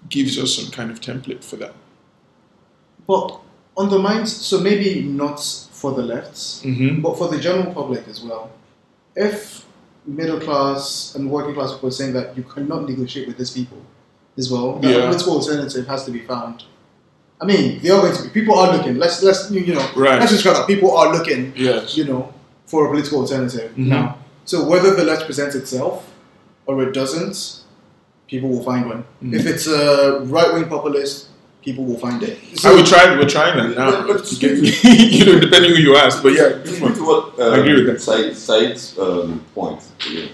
gives us some kind of template for that. But on the minds, so maybe not for the left, Mm-hmm. but for the general public as well. If middle class and working class people are saying that you cannot negotiate with these people as well, that a political alternative has to be found. I mean, they are going to be. People are looking. Let's let's you know. Right. Let's describe that. People are looking. Yes. You know, for a political alternative Mhm. now. So whether the left presents itself or it doesn't, people will find one. Mhm. If it's a right wing populist, people will find it. So we tried. We're trying that now. But- but to get- you know, depending who you ask, but yeah. Speaking to what um, I agree with that. Said, Said's um, point you know,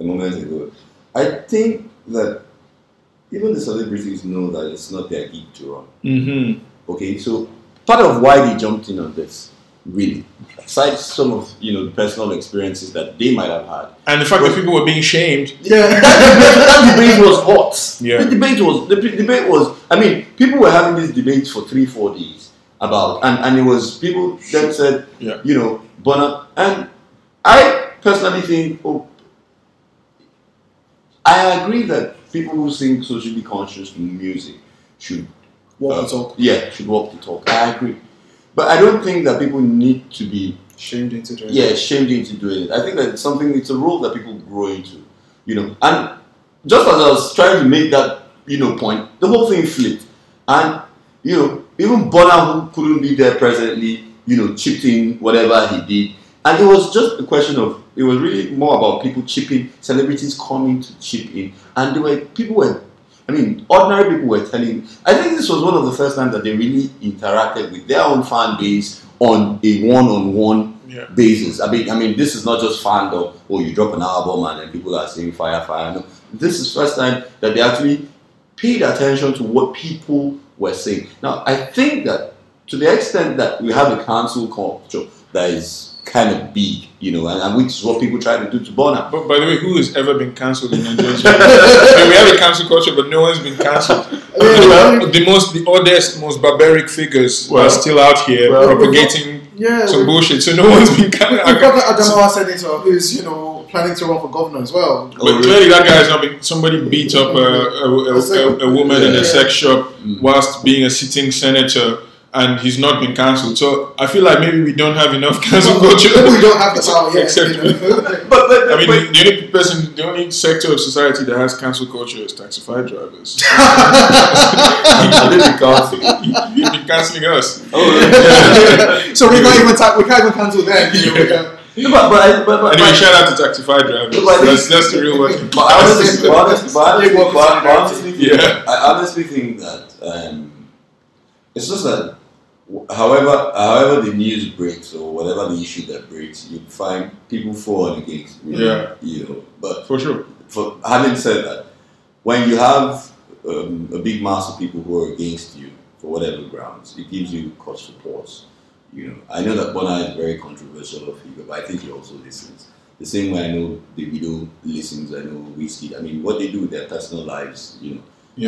a moment ago, I think that even the celebrities know that it's not their gig to run. Mm-hmm. Okay, so part of why they jumped in on this, really, aside some of you know the personal experiences that they might have had, And the fact that people were being shamed. Yeah. that debate was hot. Yeah. The debate was the p- debate was. I mean, people were having these debates for three, four days about, and, and it was people that said, Yeah. you know, Burna, and I personally think, oh, I agree that people who sing socially conscious music should Walk uh, the talk. Yeah, should walk the talk. I agree, but I don't think that people need to be Shamed into doing yeah, it. shamed into doing it. I think that it's something, it's a role that people grow into, you know. And just as I was trying to make that, you know, point, the whole thing flipped. And, you know, even Burna, who couldn't be there presently, you know, chipped in whatever he did. And it was just a question of, it was really more about people chipping, celebrities coming to chip in. And there were, people were, I mean, ordinary people were telling, I think this was one of the first times that they really interacted with their own fan base on a one-on-one Yeah. basis. I mean, I mean, this is not just fan fandom. Oh, you drop an album and then people are saying fire, fire. No, this is first time that they actually paid attention to what people were saying. Now, I think that to the extent that we have a cancel culture that is kind of big, you know, and, and which is what people try to do to Burna. But by the way, who has ever been cancelled in Nigeria? I mean, we have a cancel culture, but no one's been cancelled. Yeah, the most, the oddest, most barbaric figures Well, are still out here well, propagating Yeah, some bullshit. So no one's been We've got cancelled. the Adamawa senator who's, you know, planning to run for governor as well. But clearly, that guy has not been. Somebody beat up a, a, a, a, a woman in a sex shop Mm. whilst being a sitting senator, and he's not been cancelled. So I feel like maybe we don't have enough cancel culture. We don't have the power yet. Except- you know. But, but, I mean, but- the only person, the only sector of society that has cancel culture is taxify drivers. I didn't cancel. You've been cancelling us. Oh, so we can't even ta- we can't even cancel them. You know, we no, but, but, but, but, Anyway, but- shout out to taxify drivers. But- That's, that's the real working But honestly, but honestly, but honestly, They work but honestly, Yeah. I honestly think that um, it's just that however however the news breaks or whatever the issue that breaks, you find people for and against. You know, Yeah. You know, but For sure. for having said that, when you have um, a big mass of people who are against you for whatever grounds, it gives you cause for pause. You know, I know that Burna is very controversial of figure, but I think he also listens. The same way I know Davido listens, I know Wizkid. I mean, what they do with their personal lives, you know,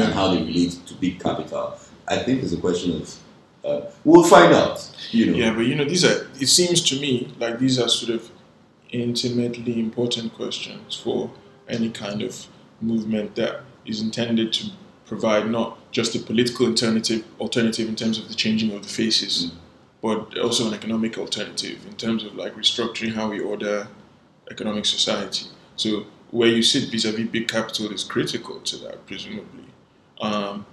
and how they relate to big capital. I think it's a question of uh, we'll find out. You know, Yeah, but you know, these are. It seems to me like these are sort of intimately important questions for any kind of movement that is intended to provide not just a political alternative, alternative in terms of the changing of the faces, Mm. but also an economic alternative in terms of like restructuring how we order economic society. So where you sit vis-a-vis big capital is critical to that, presumably. Um,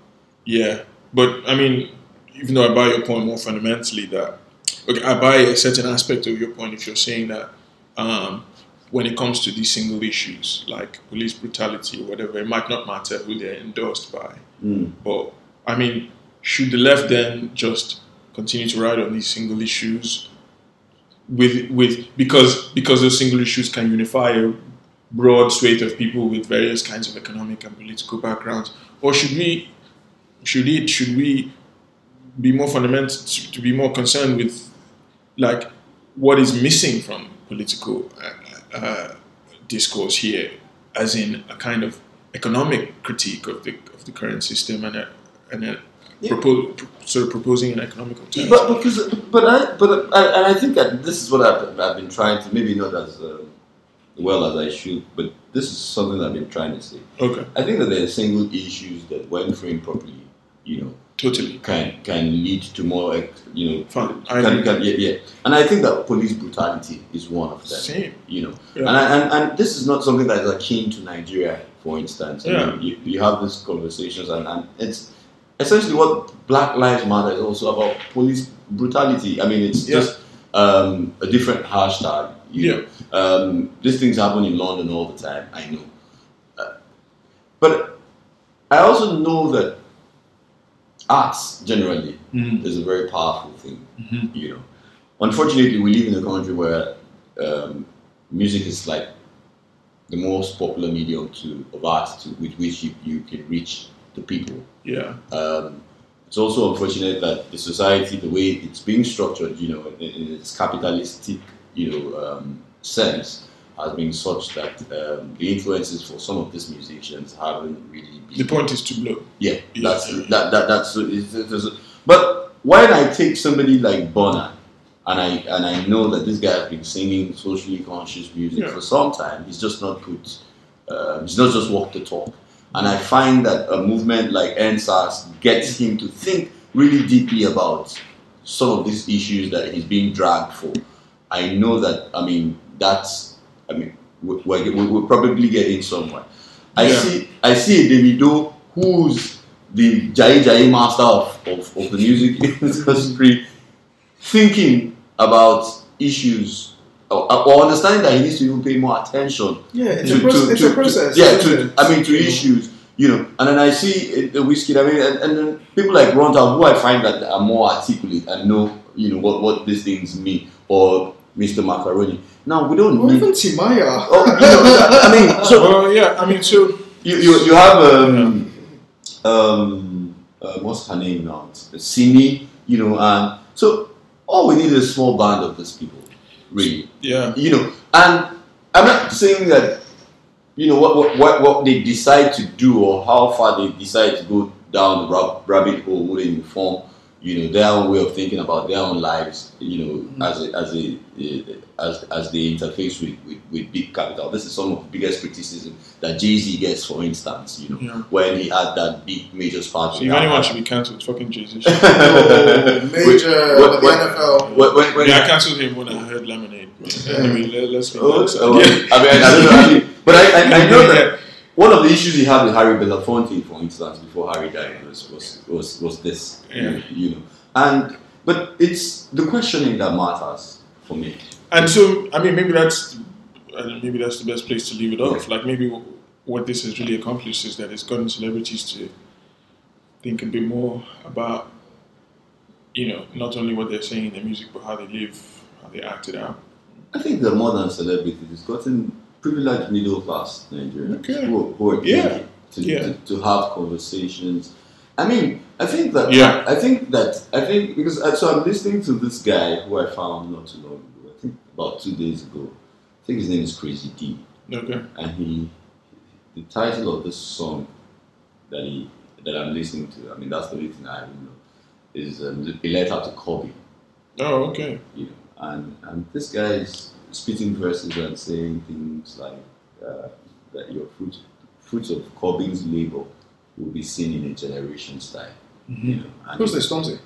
yeah, but I mean, even though I buy your point more fundamentally, that okay, I buy a certain aspect of your point if you're saying that um, when it comes to these single issues like police brutality or whatever, it might not matter who they're endorsed by. Mm. But I mean, should the left then just continue to ride on these single issues with with because because those single issues can unify a broad swathe of people with various kinds of economic and political backgrounds, or should we should it should we be more fundamental to, be more concerned with like what is missing from political uh, uh, discourse here, as in a kind of economic critique of the of the current system and a, and a Yeah. sort of proposing an economic alternative. But because, but I, but I, and I think that this is what I've, I've been trying to maybe not as uh, well as I should, but this is something I've been trying to say. okay, I think that there are single issues that, when framed properly, you know, totally. can can lead to more, you know. I can, can, yeah, yeah. And I think that police brutality is one of them. Same. You know, Yeah. and, I, and and this is not something that is akin to Nigeria, for instance. You, Yeah. know, you, you have these conversations, and, and it's essentially what Black Lives Matter is also about police brutality. I mean, it's Yeah. just um, a different hashtag. you Yeah. know. Um, these things happen in London all the time. I know, uh, but I also know that arts generally Mhm. is a very powerful thing. Mhm. You know, unfortunately, we live in a country where um, music is like the most popular medium to of art to, with which you, you can reach the people. Yeah. Um, it's also unfortunate that the society, the way it's being structured, you know, in, in its capitalistic, you know, um, sense, has been such that um, the influences for some of these musicians haven't really been. The point is to blow. Yeah, Yeah. that's that, that that's it's, it's, it's- but when I take somebody like Burna and I and I know that this guy has been singing socially conscious music Yeah. for some time, he's just not put uh, he's not just walked the talk. And I find that a movement like EndSARS gets him to think really deeply about some of these issues that he's being dragged for. I know that I mean that's I mean we- we're, we- we're probably getting somewhere. I Yeah. see I see Davido who's the Jai Jai master of, of, of the music industry thinking about issues or, or understanding that he needs to even pay more attention Yeah, it's, to- a, to- it's to- a process. yeah, to. I mean, to issues, you know. And then I see the Wizkid. I mean, and, and then people like Runtown, who I find that are more articulate and know, you know, what what these things mean, or Mr. Macaroni. Now we don't Or need. even Timaya. Oh, you know, I mean, so well, yeah, I mean, so you, you, you have um, um, uh, what's her name now? Simi, you know, and so all we need is a small band of these people, really, yeah, you know. And I'm not saying that you know what what, what, what they decide to do or how far they decide to go down the rab- rabbit hole would inform you know their own way of thinking about their own lives you know as a, as a uh, as, as they interface with, with, with big capital this is some of the biggest criticism that jay-z gets for instance you know Yeah. when he had that big major spark so if anyone should be cancelled, fucking Jesus. Oh, major What- the what- NFL. when, when, when yeah, I cancelled him when I heard Lemonade. But anyway, let, let's be Oh, honest. oh, I mean, I don't know. I mean, but I, I, I know that one of the issues he had with Harry Belafonte, for instance, before Harry died, was was was, was this. Yeah. You know, and but it's the questioning that matters for me. And so, I mean, maybe that's maybe that's the best place to leave it off. Like maybe what this has really accomplished is that it's gotten celebrities to think a bit more about, you know, not only what they're saying in their music, but how they live, how they act it out. I think the modern celebrity has gotten privileged middle class Nigerians Okay. who, who are Yeah. to, Yeah. to, to have conversations. I mean, I think that Yeah. I think that I think because uh, so I'm listening to this guy who I found not too long ago. I think about two days ago. I think his name is Crazy D. Okay. and he the title of this song that he that I'm listening to, I mean that's the only thing I know, is um, a letter to Corbyn, Oh, okay. you know, and and this guy is spitting verses and saying things like uh, that your fruit fruits of Corbyn's labor will be seen in a generation's time, you know. Who's this, Stormzy?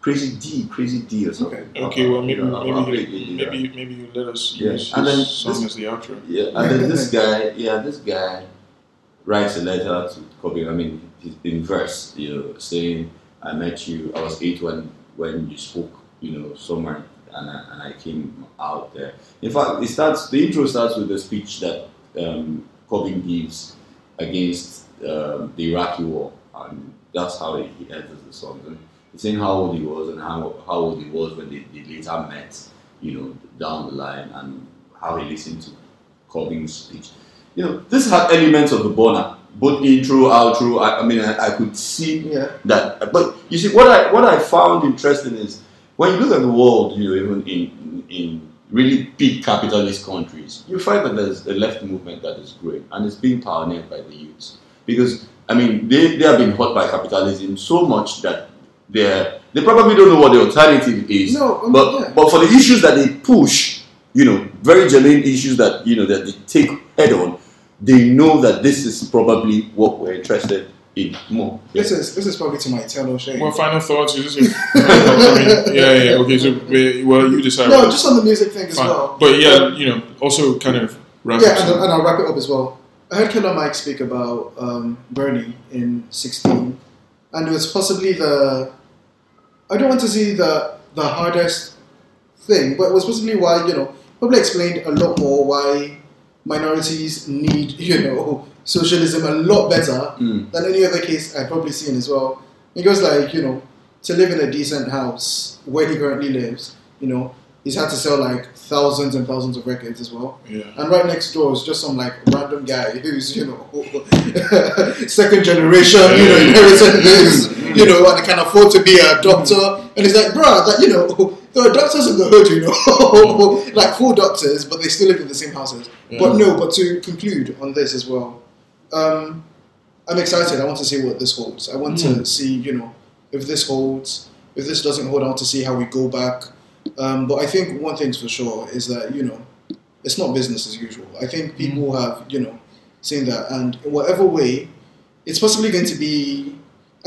Crazy D, Crazy D or something. Okay. Well, maybe You know, I'll- I'll maybe you, later. maybe maybe you let us Yeah. use And then song this- as the outro. Yeah, and then this guy, yeah, this guy writes a letter to Corbyn. I mean, in verse, you know, saying, "I met you. I was eight when when you spoke, you know, somewhere, and I, and I came out there." In fact, it starts. The intro starts with the speech that um, Corbyn gives against um, the Iraqi war, and that's how he, he enters the song. And he's saying how old he was and how how old he was when they, they later met, you know, down the line, and how he listened to Corbyn's speech. You know, this had elements of the Burna, both intro, outro. I, I mean, I, I could see Yeah. that. But you see, what I what I found interesting is when you look at the world, you know, even in in really big capitalist countries, you find that there's a left movement that is growing and it's being pioneered by the youths. Because I mean, they, they have been hurt by capitalism so much that they they probably don't know what the alternative is. No, um, but yeah. but for the issues that they push, you know, very genuine issues that you know that they take head on, they know that this is probably what we're interested in more. This is this is probably to my eternal shame. Well, final thoughts. Is this? A, I mean, yeah, yeah. Okay, so well, you decide. no, just on the music thing as Fine. well. But yeah, you know, also kind of wrap Yeah, and, and I'll wrap it up as well. I heard Killer Mike speak about um, Bernie in 16, and it was possibly the. I don't want to see the the hardest thing, but it was possibly why, you know, probably explained a lot more why minorities need, you know, socialism a lot better Mm. than any other case I've probably seen as well. Because, like, you know, to live in a decent house where he currently lives, you know, he's had to sell like thousands and thousands of records as well. yeah. And right next door is just some like random guy who's, you know, second generation, you know, inherited this, you know, and can afford to be a doctor. And he's like, bro, that, you know, there are doctors in the hood, you know, like full doctors, but they still live in the same houses. But no, but to conclude on this as well, um, I'm excited. I want to see what this holds. I want to see, you know, if this holds, if this doesn't hold, I want to see how we go back. Um, but I think one thing's for sure is that, you know, it's not business as usual. I think people have, you know, seen that. And in whatever way, it's possibly going to be.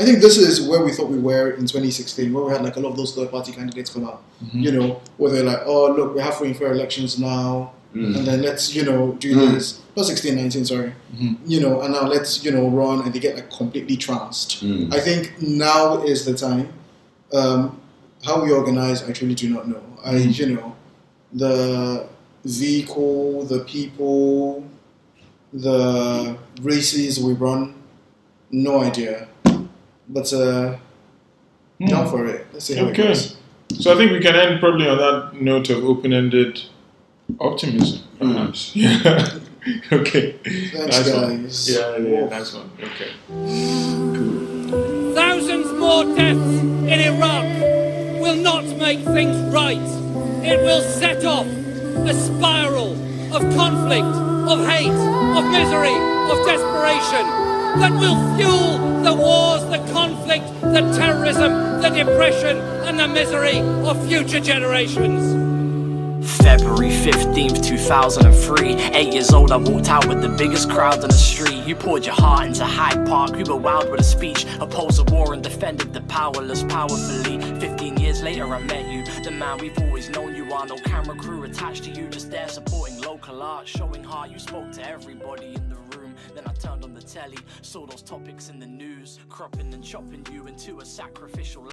I think this is where we thought we were in 2016, where we had like a lot of those third party candidates come out, you know, where they're like, oh, look, we're halfway in fair elections now, Mm. and then let's, you know, do Mm. this. Not 16, 19, sorry. Mhm. You know, and now let's, you know, run, and they get like completely trounced. Mm. I think now is the time. Um, how we organize, I truly do not know. I, you know, the vehicle, the people, the races we run, no idea. But uh, down for it. Let's see how Okay. it goes. So I think we can end probably on that note of open-ended optimism, hmm. perhaps. Yeah. okay. Thanks, nice one. guys. Yeah, yeah, yeah, nice one. Okay. Thousands more deaths in Iraq will not make things right. It will set off a spiral of conflict, of hate, of misery, of desperation that will fuel the wars, the conflict, the terrorism, the depression, and the misery of future generations. February 15th, 2003. Eight years old, I walked out with the biggest crowd on the street. You poured your heart into Hyde Park. We were wild with a speech, opposed the war and defended the powerless powerfully. 15 years later, I met you, the man we've always known you are. No camera crew attached to you, just there supporting local art, showing heart. You spoke to everybody in the room. Then I turned on the telly, saw those topics in the news, cropping and chopping you into a sacrificial